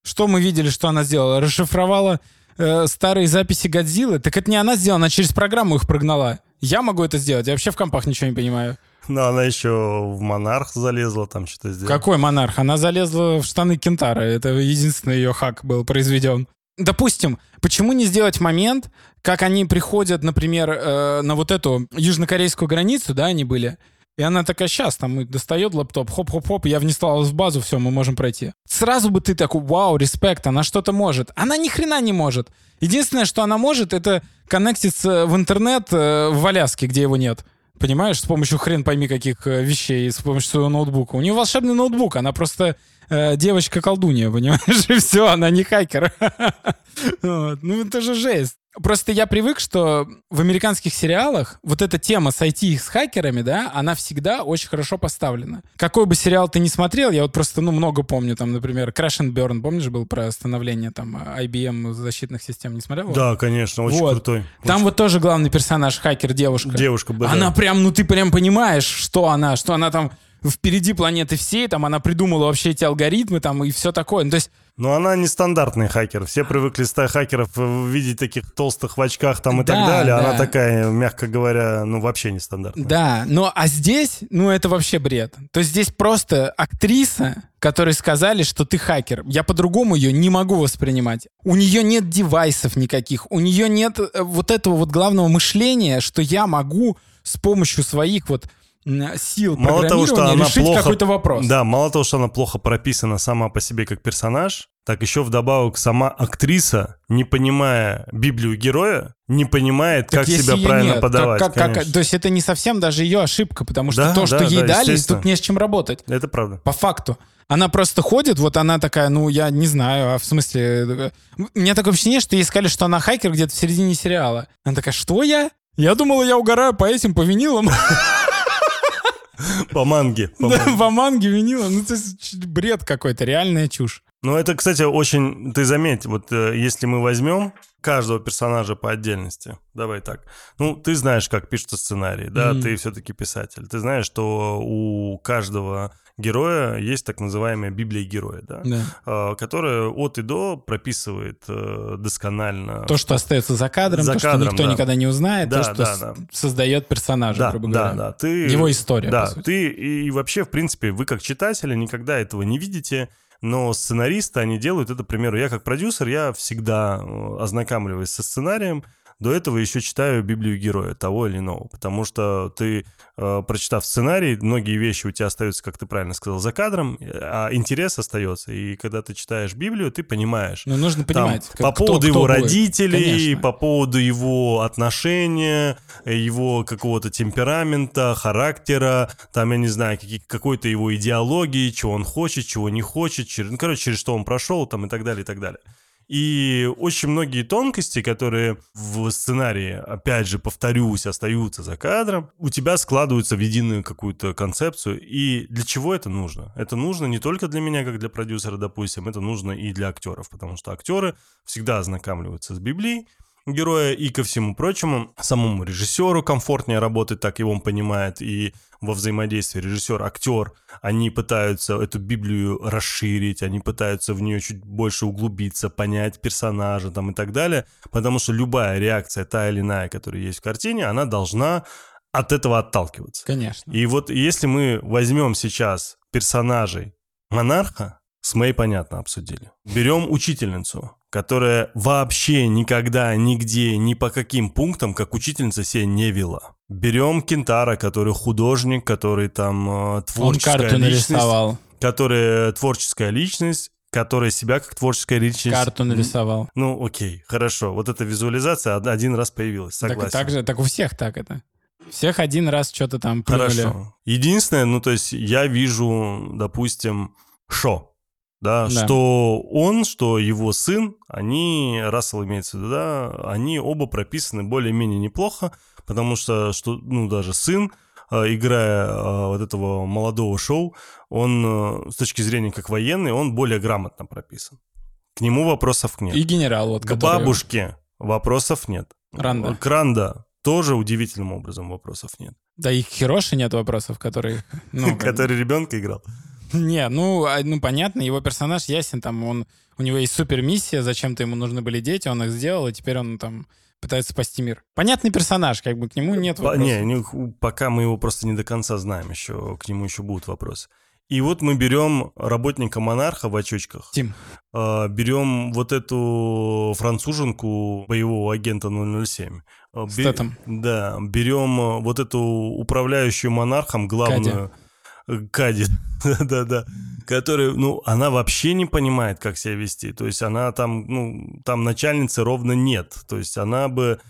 Что мы видели, что она сделала? Расшифровала э, старые записи Годзиллы? Так это не она сделала, она через программу их прогнала. Я могу это сделать, я вообще в компах ничего не понимаю. Но она еще в Монарх залезла, там что-то сделала. Какой монарх? Она залезла в штаны Кентара. Это единственный ее хак был произведен. допустим, почему не сделать момент, как они приходят, например, э, на вот эту южнокорейскую границу, да, они были, и она такая, сейчас, там, достает лаптоп, хоп-хоп-хоп, я внеслалась в базу, все, мы можем пройти. Сразу бы ты такой, вау, респект, она что-то может. Она ни хрена не может. Единственное, что она может, это коннектиться в интернет э, в Аляске, где его нет. Понимаешь, с помощью хрен пойми каких э, вещей, с помощью своего ноутбука. У нее волшебный ноутбук, она просто э, девочка-колдунья, понимаешь? И все, она не хакер. Ну, это же жесть. Просто я привык, что в американских сериалах вот эта тема с IT с хакерами, да, она всегда очень хорошо поставлена. Какой бы сериал ты ни смотрел, я вот просто, ну, много помню, там, например, Crash and Burn, помнишь, был про становление там IBM защитных систем, не смотрел? Да, конечно, очень вот. крутой. Там очень... вот тоже главный персонаж, хакер, девушка. Девушка, да. Она прям, ну, ты прям понимаешь, что она, что она там впереди планеты всей, там она придумала вообще эти алгоритмы там и все такое. Ну, то есть но она не стандартный хакер. Все привыкли стать хакеров видеть таких толстых в очках там и да, так далее. Да. Она такая, мягко говоря, ну вообще не стандартная. Да, но а здесь, ну это вообще бред. То есть здесь просто актриса, которой сказали, что ты хакер. Я по-другому ее не могу воспринимать. У нее нет девайсов никаких. У нее нет э, вот этого вот главного мышления, что я могу с помощью своих вот сил мало того, что она решить плохо, какой-то вопрос. Да, мало того, что она плохо прописана сама по себе как персонаж, так еще вдобавок сама актриса, не понимая Библию героя, не понимает, так как себя правильно нет, подавать. Как, как, как, то есть это не совсем даже ее ошибка, потому что да, то, что да, ей да, дали, тут не с чем работать. Это правда. По факту. Она просто ходит, вот она такая, ну, я не знаю, а в смысле... У меня такое ощущение, что ей сказали, что она хакер где-то в середине сериала. Она такая, что я? Я думала, я угораю по этим, по винилам. По манге. По манге, по манге винила. Ну, это бред какой-то, реальная чушь. Ну, это, кстати, очень... Ты заметь, вот э, если мы возьмем каждого персонажа по отдельности, давай так. Ну, ты знаешь, как пишется сценарий, да, mm-hmm. ты все-таки писатель. Ты знаешь, что у каждого героя есть так называемая Библия героя, да, да. А, которая от и до прописывает э, досконально. То, что остается за кадром, за то, кадром, что никто да. никогда не узнает, да, то, что да, да. создает персонажа, да, грубо да, говоря. Да, ты, Его история, Да, ты и вообще, в принципе, вы как читатели никогда этого не видите, но сценаристы, они делают это, к примеру, я как продюсер, я всегда э, ознакомливаюсь со сценарием, до этого еще читаю Библию героя того или иного, потому что ты, э, прочитав сценарий, многие вещи у тебя остаются, как ты правильно сказал, за кадром, а интерес остается. И когда ты читаешь Библию, ты понимаешь. Ну, нужно понимать. Там, как, по поводу кто, его кто родителей, Конечно. по поводу его отношения, его какого-то темперамента, характера, там, я не знаю, какой-то его идеологии, чего он хочет, чего не хочет, через, ну, короче, через что он прошел, там, и так далее, и так далее. И очень многие тонкости, которые в сценарии, опять же, повторюсь, остаются за кадром, у тебя складываются в единую какую-то концепцию. И для чего это нужно? Это нужно не только для меня, как для продюсера, допустим, это нужно и для актеров, потому что актеры всегда ознакомливаются с Библией, героя, и ко всему прочему, самому режиссеру комфортнее работать, так и он понимает, и во взаимодействии режиссер-актер, они пытаются эту Библию расширить, они пытаются в нее чуть больше углубиться, понять персонажа там и так далее, потому что любая реакция, та или иная, которая есть в картине, она должна от этого отталкиваться. Конечно. И вот если мы возьмем сейчас персонажей монарха, с Мэй понятно обсудили. Берем учительницу, которая вообще никогда, нигде, ни по каким пунктам, как учительница себя не вела. Берем Кентара, который художник, который там э, творческая Он карту личность, нарисовал. Который творческая личность, которая себя как творческая личность... Карту нарисовал. Ну, окей, хорошо. Вот эта визуализация один раз появилась, согласен. Так, так, же, так у всех так это. Всех один раз что-то там плюнули. Хорошо. Единственное, ну, то есть я вижу, допустим, Шо да, да, что он, что его сын, они, Рассел имеется в виду, да, они оба прописаны более-менее неплохо, потому что, что, ну, даже сын, э, играя э, вот этого молодого шоу, он э, с точки зрения как военный, он более грамотно прописан. К нему вопросов нет. И генерал вот, К который... бабушке вопросов нет. Ранда. К Ранда тоже удивительным образом вопросов нет. Да и к Хироши нет вопросов, который... Ну, который ребенка играл. Не, ну, а, ну понятно, его персонаж ясен, там он, у него есть супер миссия, зачем-то ему нужны были дети, он их сделал, и теперь он там пытается спасти мир. Понятный персонаж, как бы к нему нет вопросов. Не, не, пока мы его просто не до конца знаем еще, к нему еще будут вопросы. И вот мы берем работника монарха в очочках, Тим. а, берем вот эту француженку боевого агента 007. а, бе- Стэтом. Да, берем вот эту управляющую монархом главную э, Кади, да-да, которая, ну, она вообще не понимает, как себя вести. То есть она там, ну, там начальницы ровно нет. То есть она бы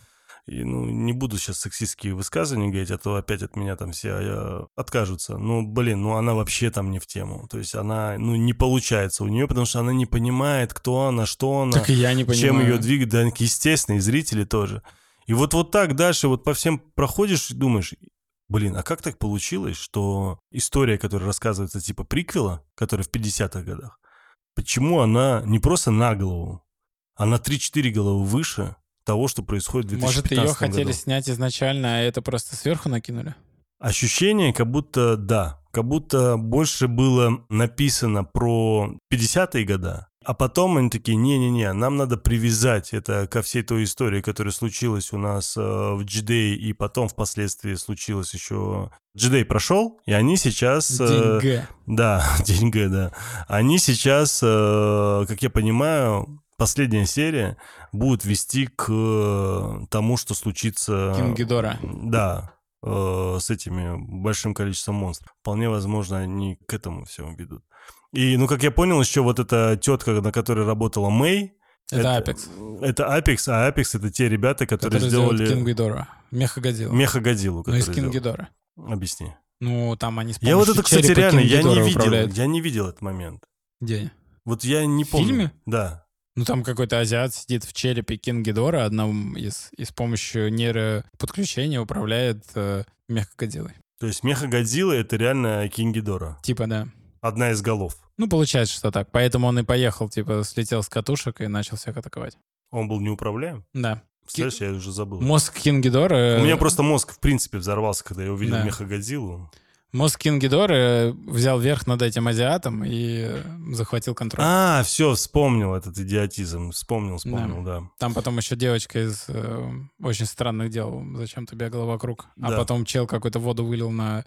и, ну, не буду сейчас сексистские высказывания говорить, а то опять от меня там все э, откажутся. Ну, блин, ну она вообще там не в тему. То есть она, ну, не получается у нее, потому что она не понимает, кто она, что она, Так и я не понимаю. чем ее двигать. Да, естественно, и зрители тоже. И вот, вот так дальше вот по всем проходишь и думаешь, блин, а как так получилось, что история, которая рассказывается типа приквела, которая в 50-х годах, почему она не просто на голову, а на 3-4 головы выше того, что происходит в 2015 Может, ее году. хотели снять изначально, а это просто сверху накинули? Ощущение, как будто, да, как будто больше было написано про 50-е года, а потом они такие, не-не-не, нам надо привязать это ко всей той истории, которая случилась у нас э, в Джидей, и потом впоследствии случилось еще... Джидей прошел, и они сейчас... э. Да, деньги, да. Они сейчас, э, как я понимаю, последняя серия будет вести к э, тому, что случится... Кингидора. Да, э, с этими большим количеством монстров. Вполне возможно, они к этому всему ведут. И, ну, как я понял, еще вот эта тетка, на которой работала Мэй, Это Apex. это Apex, а Apex это те ребята, которые, Которые сделали сделали Кингидора. Мехагодзилла. Мехагодзиллу. Ну, из. Кингидора. Объясни. Ну, там они с Я вот это, кстати, реально, я не видел, управляют. я не видел этот момент. Где? Вот я не В помню. фильме? Да. Ну, там какой-то азиат сидит в черепе Кингидора, одном из, и с помощью нейроподключения управляет э, Мехагодзиллой. То есть Мехагодзилла это реально Кингидора. Типа, да. Одна из голов. Ну, получается, что так. Поэтому он и поехал, типа, слетел с катушек и начал всех атаковать. Он был неуправляем? Да. Представляешь, я уже забыл. Мозг Кингидора... У меня просто мозг, в принципе, взорвался, когда я увидел Да. Мехагодзиллу. Мозг Кингидора взял верх над этим азиатом и э, захватил контроль. А, все, вспомнил этот идиотизм. Вспомнил, вспомнил, да. Там потом еще девочка из э, очень странных дел зачем-то бегала вокруг. А Да. потом чел какой-то воду вылил на...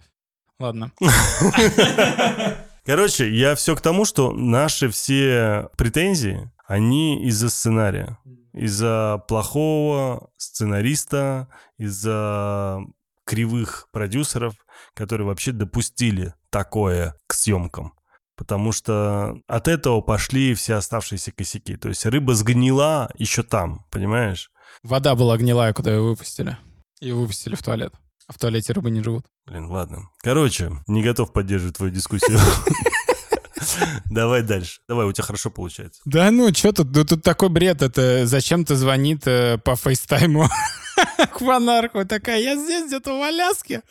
Ладно. Короче, я все к тому, что наши все претензии, они из-за сценария. Из-за плохого сценариста, из-за кривых продюсеров, которые вообще допустили такое к съемкам. Потому что от этого пошли все оставшиеся косяки. То есть рыба сгнила еще там, понимаешь? Вода была гнилая, куда ее выпустили. И выпустили в туалет. А в туалете рыбы не живут. Блин, ладно. Короче, не готов поддерживать твою дискуссию. Давай дальше. Давай, у тебя хорошо получается. Да ну, что тут? Да тут такой бред. Это зачем-то звонит э, по фейстайму к монарху. Такая, я здесь где-то в Аляске.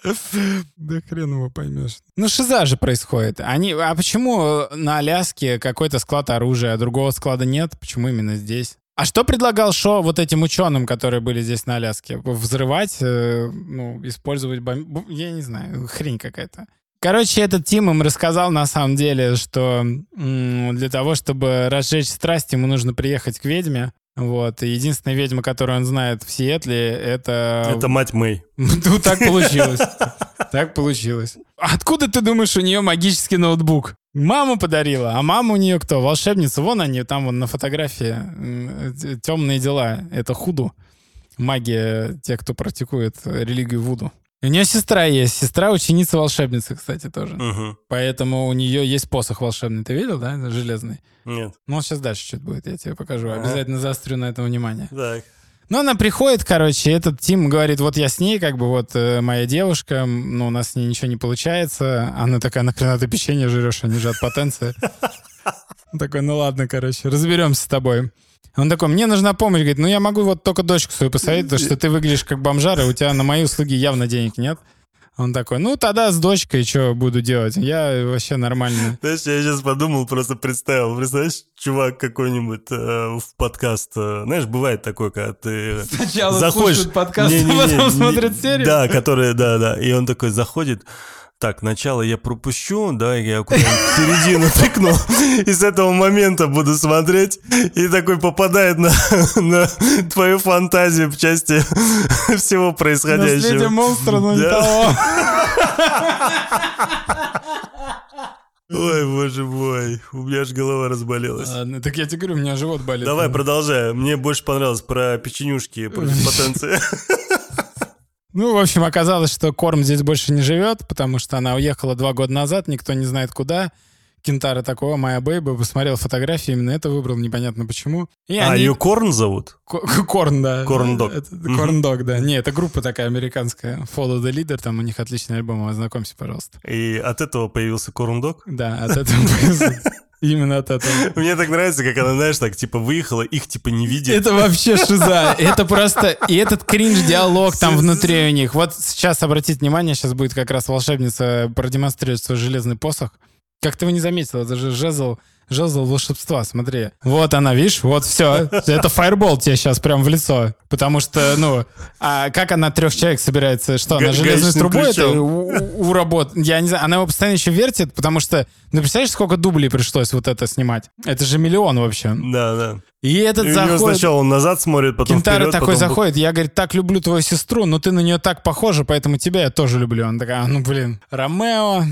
Да хрен его поймешь. Ну, шиза же происходит. Они, а почему на Аляске какой-то склад оружия, а другого склада нет? Почему именно здесь? А что предлагал Шо вот этим ученым, которые были здесь на Аляске? Взрывать, э, ну, использовать бомб... Я не знаю, хрень какая-то. Короче, этот Тим им рассказал на самом деле, что м, для того, чтобы разжечь страсть, ему нужно приехать к ведьме. Вот. И единственная ведьма, которую он знает в Сиэтле, это... Это мать Мэй. Ну, так получилось. Так получилось. Откуда ты думаешь, у нее магический ноутбук? Мама подарила. А мама у нее кто? Волшебница. Вон они, там вон на фотографии. Темные дела. Это худу. Магия, те, кто практикует религию Вуду. У нее сестра есть. Сестра ученица волшебницы, кстати, тоже. Мгм. Поэтому у нее есть посох волшебный. Ты видел, да? Железный. Нет. Ну, сейчас дальше что-то будет, я тебе покажу. Ага. Обязательно заострю на это внимание. Так. Ну, она приходит, короче, этот Тим говорит, вот я с ней, как бы вот э, моя девушка, м, ну, у нас с ней ничего не получается. Она такая, нахрена ты печенье жрешь, они же от потенции. Он такой, ну ладно, короче, разберемся с тобой. Он такой, мне нужна помощь. Говорит, ну я могу вот только дочку свою посоветовать, что ты выглядишь как бомжар, и у тебя на мои услуги явно денег нет. Он такой, ну тогда с дочкой что буду делать? Я вообще нормально. Знаешь, я сейчас подумал, просто представил. Представляешь, чувак какой-нибудь э, в подкаст. э, знаешь, бывает такое, когда ты Сначала заходишь... слушают подкаст, а потом не- смотрят серию. Да, которые, да, да. И он такой заходит. Так, начало я пропущу, да, я куда-нибудь в середину тыкну, и с этого момента буду смотреть, и такой попадает на, на твою фантазию в части всего Наследие происходящего. монстра, но не того. Ой, боже мой, у меня аж голова разболелась. Ладно, так я тебе говорю, у меня живот болит. Давай, продолжай. Мне больше понравилось про печенюшки против потенции. Ну, в общем, оказалось, что Корм здесь больше не живет, потому что она уехала два года назад, никто не знает куда. Кентара такого, моя бейба, посмотрел фотографии, именно это выбрал, непонятно почему. И а, они... ее Корн зовут? Корн, да. Корн Дог. Корн Дог, да. Не, это группа такая американская, Follow the Leader, там у них отличный альбом, ознакомься, пожалуйста. И от этого появился Корн Дог? Да, от этого появился Именно от этого. Мне так нравится, как она, знаешь, так, типа, выехала, их, типа, не видит. Это вообще шиза. Это просто... И этот кринж-диалог там внутри у них. Вот сейчас обратите внимание, сейчас будет как раз волшебница продемонстрировать свой железный посох. Как ты его не заметил, это же жезл, жезл волшебства, смотри. Вот она, видишь, вот все. Это фаербол тебе сейчас прям в лицо. Потому что, ну, а как она трех человек собирается? Что, она железной трубой это у, у работ? Я не знаю, она его постоянно еще вертит, потому что, ну, представляешь, сколько дублей пришлось вот это снимать? Это же миллион вообще. Да, да. И этот и заходит... сначала он назад смотрит, потом Кентара вперед, такой потом... заходит, я, говорит, так люблю твою сестру, но ты на нее так похожа, поэтому тебя я тоже люблю. Он такая, ну, блин, Ромео,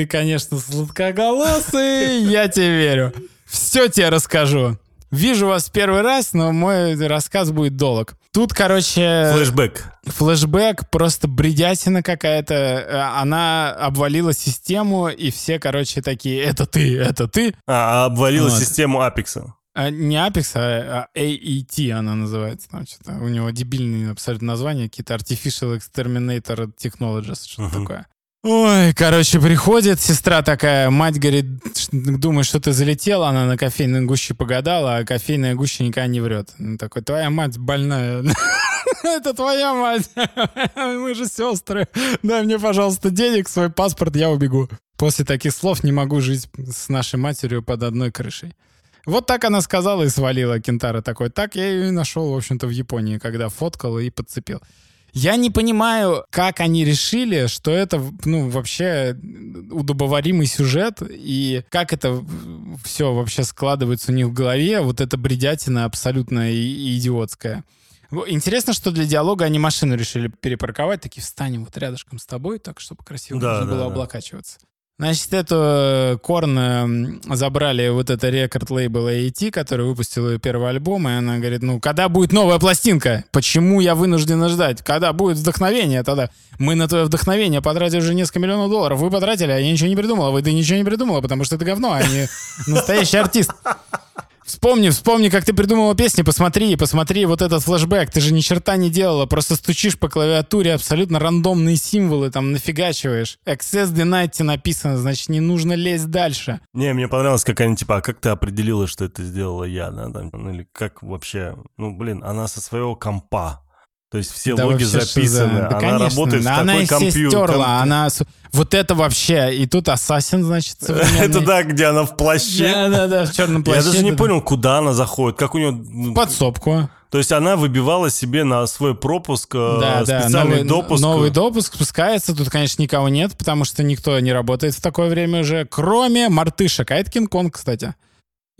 ты, конечно, сладкоголосый, я тебе верю. Все тебе расскажу. Вижу вас первый раз, но мой рассказ будет долг. Тут, короче... Флэшбэк. Флэшбэк, просто бредятина какая-то. Э, она обвалила систему, и все, короче, такие, это ты, это ты. А, обвалила вот. систему Apex. А, не Apex, а, а AET она называется. Что-то. У него дебильные абсолютно названия, какие-то Artificial Exterminator Technologies, что-то uh-huh. такое. Ой, короче, приходит сестра такая, мать говорит, думает, что ты залетела, она на кофейной гуще погадала, а кофейная гуща никогда не врет. Он такой, твоя мать больная. Это твоя мать. Мы же сестры. Дай мне, пожалуйста, денег, свой паспорт, я убегу. После таких слов не могу жить с нашей матерью под одной крышей. Вот так она сказала и свалила Кентара такой. Так я ее и нашел, в общем-то, в Японии, когда фоткал и подцепил. Я не понимаю, как они решили, что это, ну, вообще удобоваримый сюжет, и как это все вообще складывается у них в голове, вот эта бредятина абсолютно идиотская. Интересно, что для диалога они машину решили перепарковать, такие встанем вот рядышком с тобой, так, чтобы красиво да, можно да, было да. облокачиваться. Значит, эту э, Корн эм, забрали вот это рекорд-лейбл AET, который выпустил ее первый альбом, и она говорит, ну, когда будет новая пластинка? Почему я вынуждена ждать? Когда будет вдохновение тогда? Мы на твое вдохновение потратили уже несколько миллионов долларов. Вы потратили, а я ничего не придумала. Вы ты ничего не придумала, потому что это говно, а не настоящий артист. Вспомни, вспомни, как ты придумала песни, посмотри, посмотри вот этот флешбэк. Ты же ни черта не делала, просто стучишь по клавиатуре абсолютно рандомные символы, там нафигачиваешь. Access denied написано, значит, не нужно лезть дальше. Не, мне понравилось, как они, типа, а как ты определила, что это сделала я, да, там, ну, или как вообще, ну, блин, она со своего компа то есть все да логи записаны, да, она конечно. работает да, в она такой компьютер. Она стерла, она... Вот это вообще... И тут Ассасин, значит, Это да, где она в плаще. Да-да-да, в черном плаще. Я даже не понял, куда она заходит, как у нее... Подсобку. То есть она выбивала себе на свой пропуск э, да, специальный да, новый, допуск. Новый допуск спускается. Тут, конечно, никого нет, потому что никто не работает в такое время уже, кроме мартышек. А это Кинг-Конг, кстати.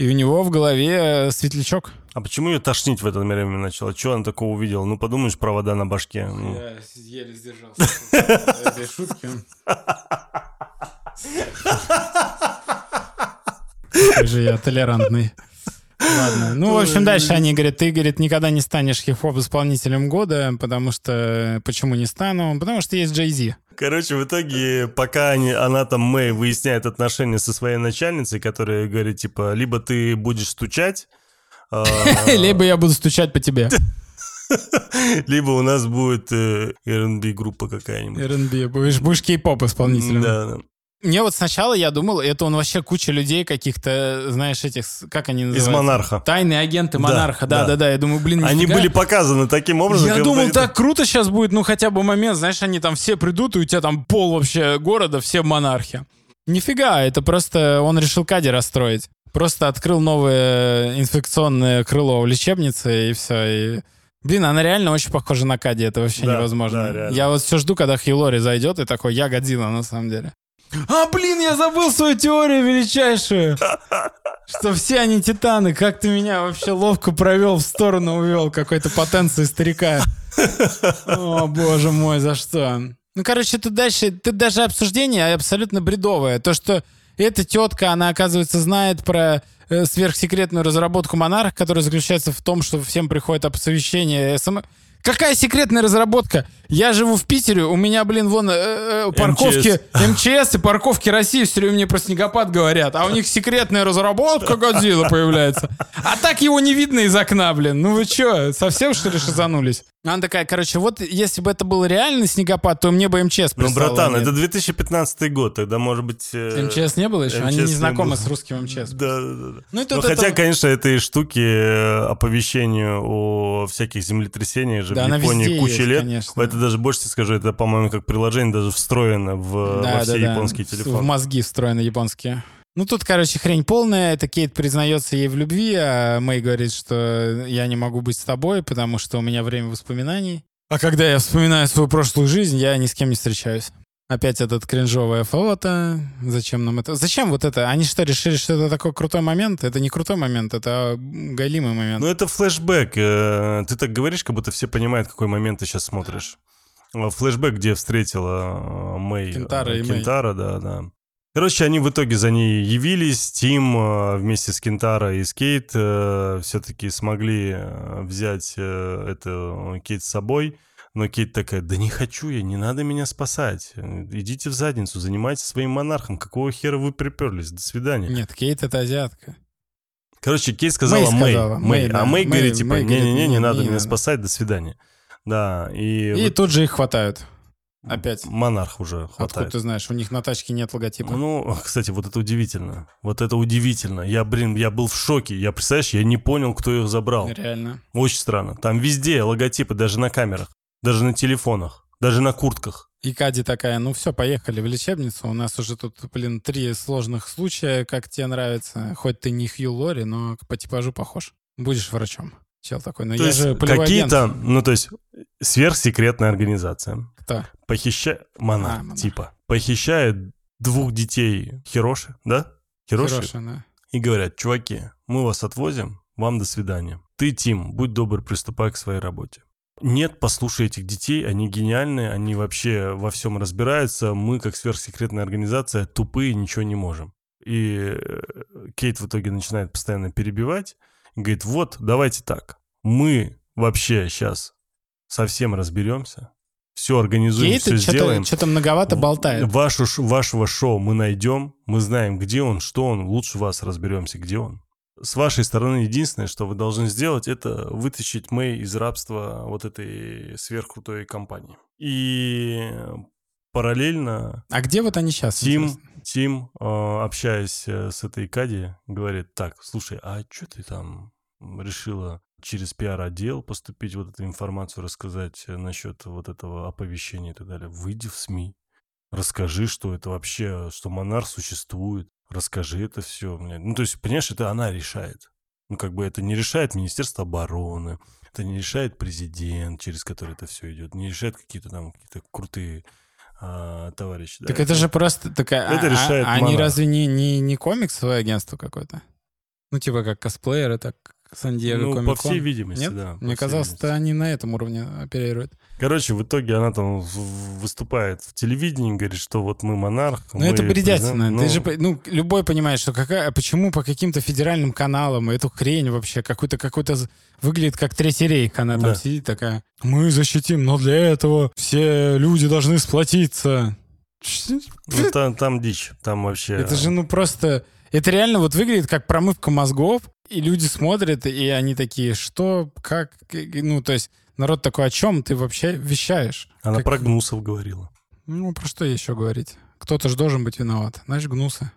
И у него в голове э, светлячок. А почему ее тошнить в это время начало? Чего она такого увидела? Ну, подумаешь, провода на башке. Ну. Я еле сдержался этой шутки. Какой же я толерантный. Ладно. Ну, в общем, дальше они говорят, ты, говорит, никогда не станешь хип-хоп исполнителем года, потому что... Почему не стану? Потому что есть Джей Зи. Короче, в итоге, пока они, она там, Мэй, выясняет отношения со своей начальницей, которая говорит, типа, либо ты будешь стучать, а, Либо я буду стучать по тебе. Либо у нас будет э, R&B группа какая-нибудь. R&B, будешь, будешь кей-поп исполнителем. Да, да. Мне вот сначала я думал, это он вообще куча людей каких-то, знаешь, этих, как они называются? Из монарха. Тайные агенты монарха, да-да-да. Я думаю, блин, Они были показаны таким образом. Я думал, это... так круто сейчас будет, ну хотя бы момент, знаешь, они там все придут, и у тебя там пол вообще города, все монархи. Нифига, это просто он решил Кади расстроить. Просто открыл новое инфекционное крыло в лечебнице, и все. И... Блин, она реально очень похожа на Кади, это вообще да, невозможно. Да, я вот все жду, когда Хилори зайдет, и такой, я Годзилла на самом деле. А, блин, я забыл свою теорию величайшую. Что все они титаны. Как ты меня вообще ловко провел в сторону, увел какой-то потенции старика. О, боже мой, за что? Ну, короче, тут дальше, тут даже обсуждение абсолютно бредовое. То, что эта тетка, она, оказывается, знает про э, сверхсекретную разработку Монарх, которая заключается в том, что всем приходит оповещение СМ... Какая секретная разработка? Я живу в Питере, у меня, блин, вон э, э, парковки МЧС и парковки России все время мне про снегопад говорят, а у них секретная разработка Годзилла появляется. А так его не видно из окна, блин. Ну вы что, совсем что ли шизанулись? Она такая, короче, вот если бы это был реальный снегопад, то мне бы МЧС Ну, прислала, братан, нет. это 2015 год, тогда, может быть... э, МЧС не было еще? Они МЧС не не знакомы было. с русским МЧС. Да, да, да. Ну, это, Ну, это- хотя, это- конечно, этой штуки э, оповещению о всяких землетрясениях же Да, в Японии куча есть, лет. конечно. Это даже больше тебе скажу, это, по-моему, как приложение даже встроено в, во все японские В телефоны. мозги встроены японские. Ну, тут, короче, хрень полная. Это Кейт признается ей в любви, а Мэй говорит, что я не могу быть с тобой, потому что у меня время воспоминаний. А когда я вспоминаю свою прошлую жизнь, я ни с кем не встречаюсь. Опять этот кринжовое фото. Зачем нам это? Зачем вот это? Они что, решили, что это такой крутой момент? Это не крутой момент, это галимый момент. Ну, это флешбэк. э, Ты так говоришь, как будто все понимают, какой момент ты сейчас смотришь. Э, Флешбэк, где встретила э, Мэй. Кентара и Мэй. Кентара, да, да. Короче, они в итоге за ней явились. Тим э, вместе с Кентара и с Кейт все-таки смогли э, взять э, это э, Кейт с собой. Но Кейт такая, да не хочу я, не надо меня спасать. Э, Идите в задницу, занимайтесь своим монархом. Какого хера вы приперлись? До свидания. Нет, Кейт — это азиатка. Короче, Кейт сказала Мэй Мэй. сказала, Мэй, Мэй, а да. Мэй, Мэй- говорит, типа, Мэй не-не-не, не не, надо не меня надо. спасать, до свидания. Да, и, И вот тут же их хватают. Опять. монарх уже Откуда хватает. ты знаешь? У них на тачке нет логотипа. Ну, кстати, вот это удивительно. Вот это удивительно. Я, блин, я был в шоке. Я, представляешь, я не понял, кто их забрал. Реально. Очень странно. Там везде логотипы, даже на камерах, даже на телефонах, даже на куртках. И Кади такая, ну все, поехали в лечебницу. У нас уже тут, блин, три сложных случая, как тебе нравится. Хоть ты не Хью Лори, но по типажу похож. Будешь врачом. Чел такой, ну То я есть же какие-то, ну, то есть сверхсекретная организация. Кто? Похищает... Монарх, А, монарх. типа. Похищает двух детей Хироши, да? Хироши? Хороший, да. и говорят, чуваки, мы вас отвозим, вам до свидания. Ты, Тим, будь добр, приступай к своей работе. Нет, послушай этих детей, они гениальные, они вообще во всем разбираются. Мы, как сверхсекретная организация, тупые, ничего не можем. И э, Кейт в итоге начинает постоянно перебивать. И говорит, вот, давайте так. Мы вообще сейчас совсем разберемся. Все организуем, Кейт все сделаем. что-то многовато болтает. Вашу, вашего шоу мы найдем, мы знаем, где он, что он, лучше вас разберемся, где он. С вашей стороны единственное, что вы должны сделать, это вытащить Мэй из рабства вот этой сверхкрутой компании. И параллельно А где вот они сейчас? Тим, Тим, э, общаясь э, с этой Кади, говорит, так, слушай, а что ты там решила через пиар-отдел поступить, вот эту информацию рассказать э, насчет вот этого оповещения и так далее? Выйди в СМИ, расскажи, что это вообще, что монарх существует, расскажи это все. Ну, то есть, понимаешь, это она решает. Ну, как бы это не решает Министерство обороны, это не решает президент, через который это все идет, не решает какие-то там какие-то крутые а, товарищи. да, Так это же просто такая... Это а- решает а, Они монарх. разве не, не, не комиксовое агентство какое-то? Ну, типа как косплееры, так Сан-Диего Ну, по всей видимости, Нет? да. Мне казалось, видимости. что они на этом уровне оперируют. Короче, в итоге она там выступает в телевидении, говорит, что вот мы монарх. Ну, это бредятина. признаем- Ты ну, же, ну, любой понимает, что какая, почему по каким-то федеральным каналам эту хрень вообще, какую-то, какую-то выглядит как третий рейх. Она там Да. сидит такая, мы защитим, но для этого все люди должны сплотиться. ну, там, там дичь, там вообще... Это же, ну, просто... Это реально вот выглядит как промывка мозгов, и люди смотрят, и они такие, что, как, ну, то есть народ такой, о чем ты вообще вещаешь? Она Как- про гнусов говорила. Ну, про что еще говорить? Кто-то же должен быть виноват. Знаешь, гнусы.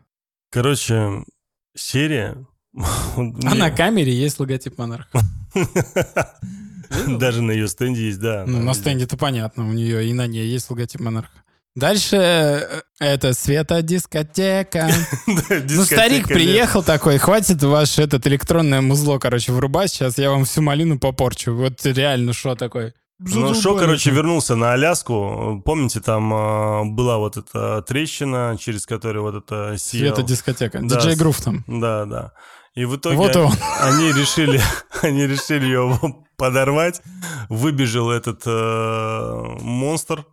Короче, серия... А на камере есть логотип монарха. Даже на ее стенде есть, да. Ну, на стенде-то понятно, у нее и на ней есть логотип монарха. Дальше э, это. Да, Ну, дискотека старик лет. приехал такой, хватит ваш этот электронное музло, короче, врубать, сейчас я вам всю малину попорчу. Вот реально, что такое? Ну, Шо, короче, вернулся на Аляску. Помните, там а, была вот эта трещина, через которую вот это сиял. Света-дискотека. Да, Диджей Грув там. Да, да. И в итоге Вот он. они решили, они решили его подорвать. Выбежал этот э, монстр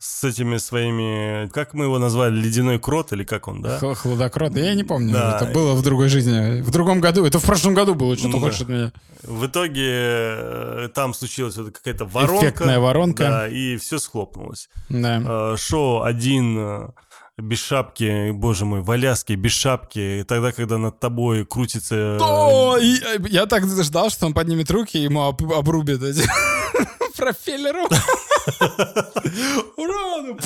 с этими своими, как мы его назвали, ледяной крот или как он, да? Хладокрот. Я не помню, Да. это было в другой жизни. В другом году. Это в прошлом году было, что ты Ну да. хочешь от меня. В итоге э, там случилась вот какая-то воронка. Эффектная воронка. Да, и все схлопнулось. Да. Э, Шоу один э, без шапки, боже мой, в Аляске без шапки, тогда, когда над тобой крутится... О, и, я так ждал, что он поднимет руки и ему об- обрубит эти профейлеру. Ура! ну,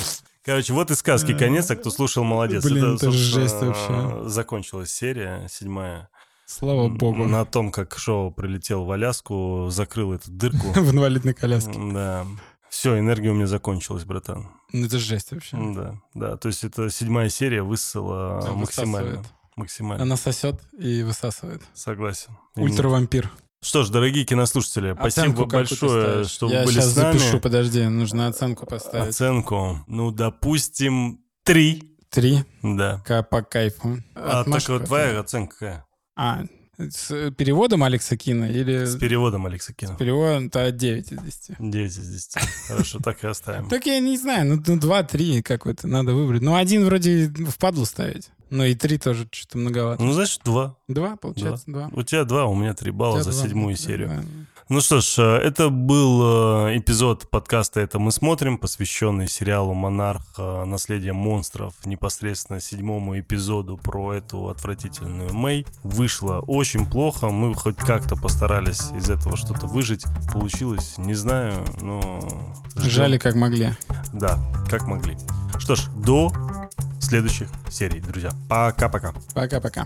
Короче, вот и сказки конец, а кто слушал, молодец. Блин, это собственно, жесть вообще. Закончилась серия, седьмая. Слава богу. На том, как шоу прилетел в Аляску, закрыл эту дырку. В инвалидной коляске. Да. Все, энергия у меня закончилась, братан. Ну это жесть вообще. Да, да. То есть это седьмая серия высосала максимально. высасывает. Максимально. Она сосет и высасывает. Согласен. Ультравампир. Что ж, дорогие кинослушатели, Оценку спасибо большое, что Я вы были сейчас с нами. запишу, подожди, нужно оценку поставить. Оценку, ну, допустим, три. Три Да. К- по кайфу. А так вот твоя оценка какая? А, с переводом Алекса Кина или С переводом Алекса Кина. переводом, то 9 из 10. 9 из 10. Хорошо, так и оставим. Так я не знаю, ну, ну 2-3 какой-то надо выбрать. Ну, один вроде впадлу ставить. Но и три тоже что-то многовато. Ну, значит, два. Два, получается, два. У тебя два, у меня три балла У тебя за седьмую серию. Ну что ж, э, это был э, эпизод подкаста «Это мы смотрим», посвященный сериалу «Монарх. э, Наследие монстров», непосредственно седьмому эпизоду про эту отвратительную Мэй. Вышло очень плохо, мы хоть как-то постарались из этого что-то выжить. Получилось, не знаю, но... ждем. Жали как могли. Да, как могли. Что ж, до следующих серий, друзья. Пока-пока. Пока-пока.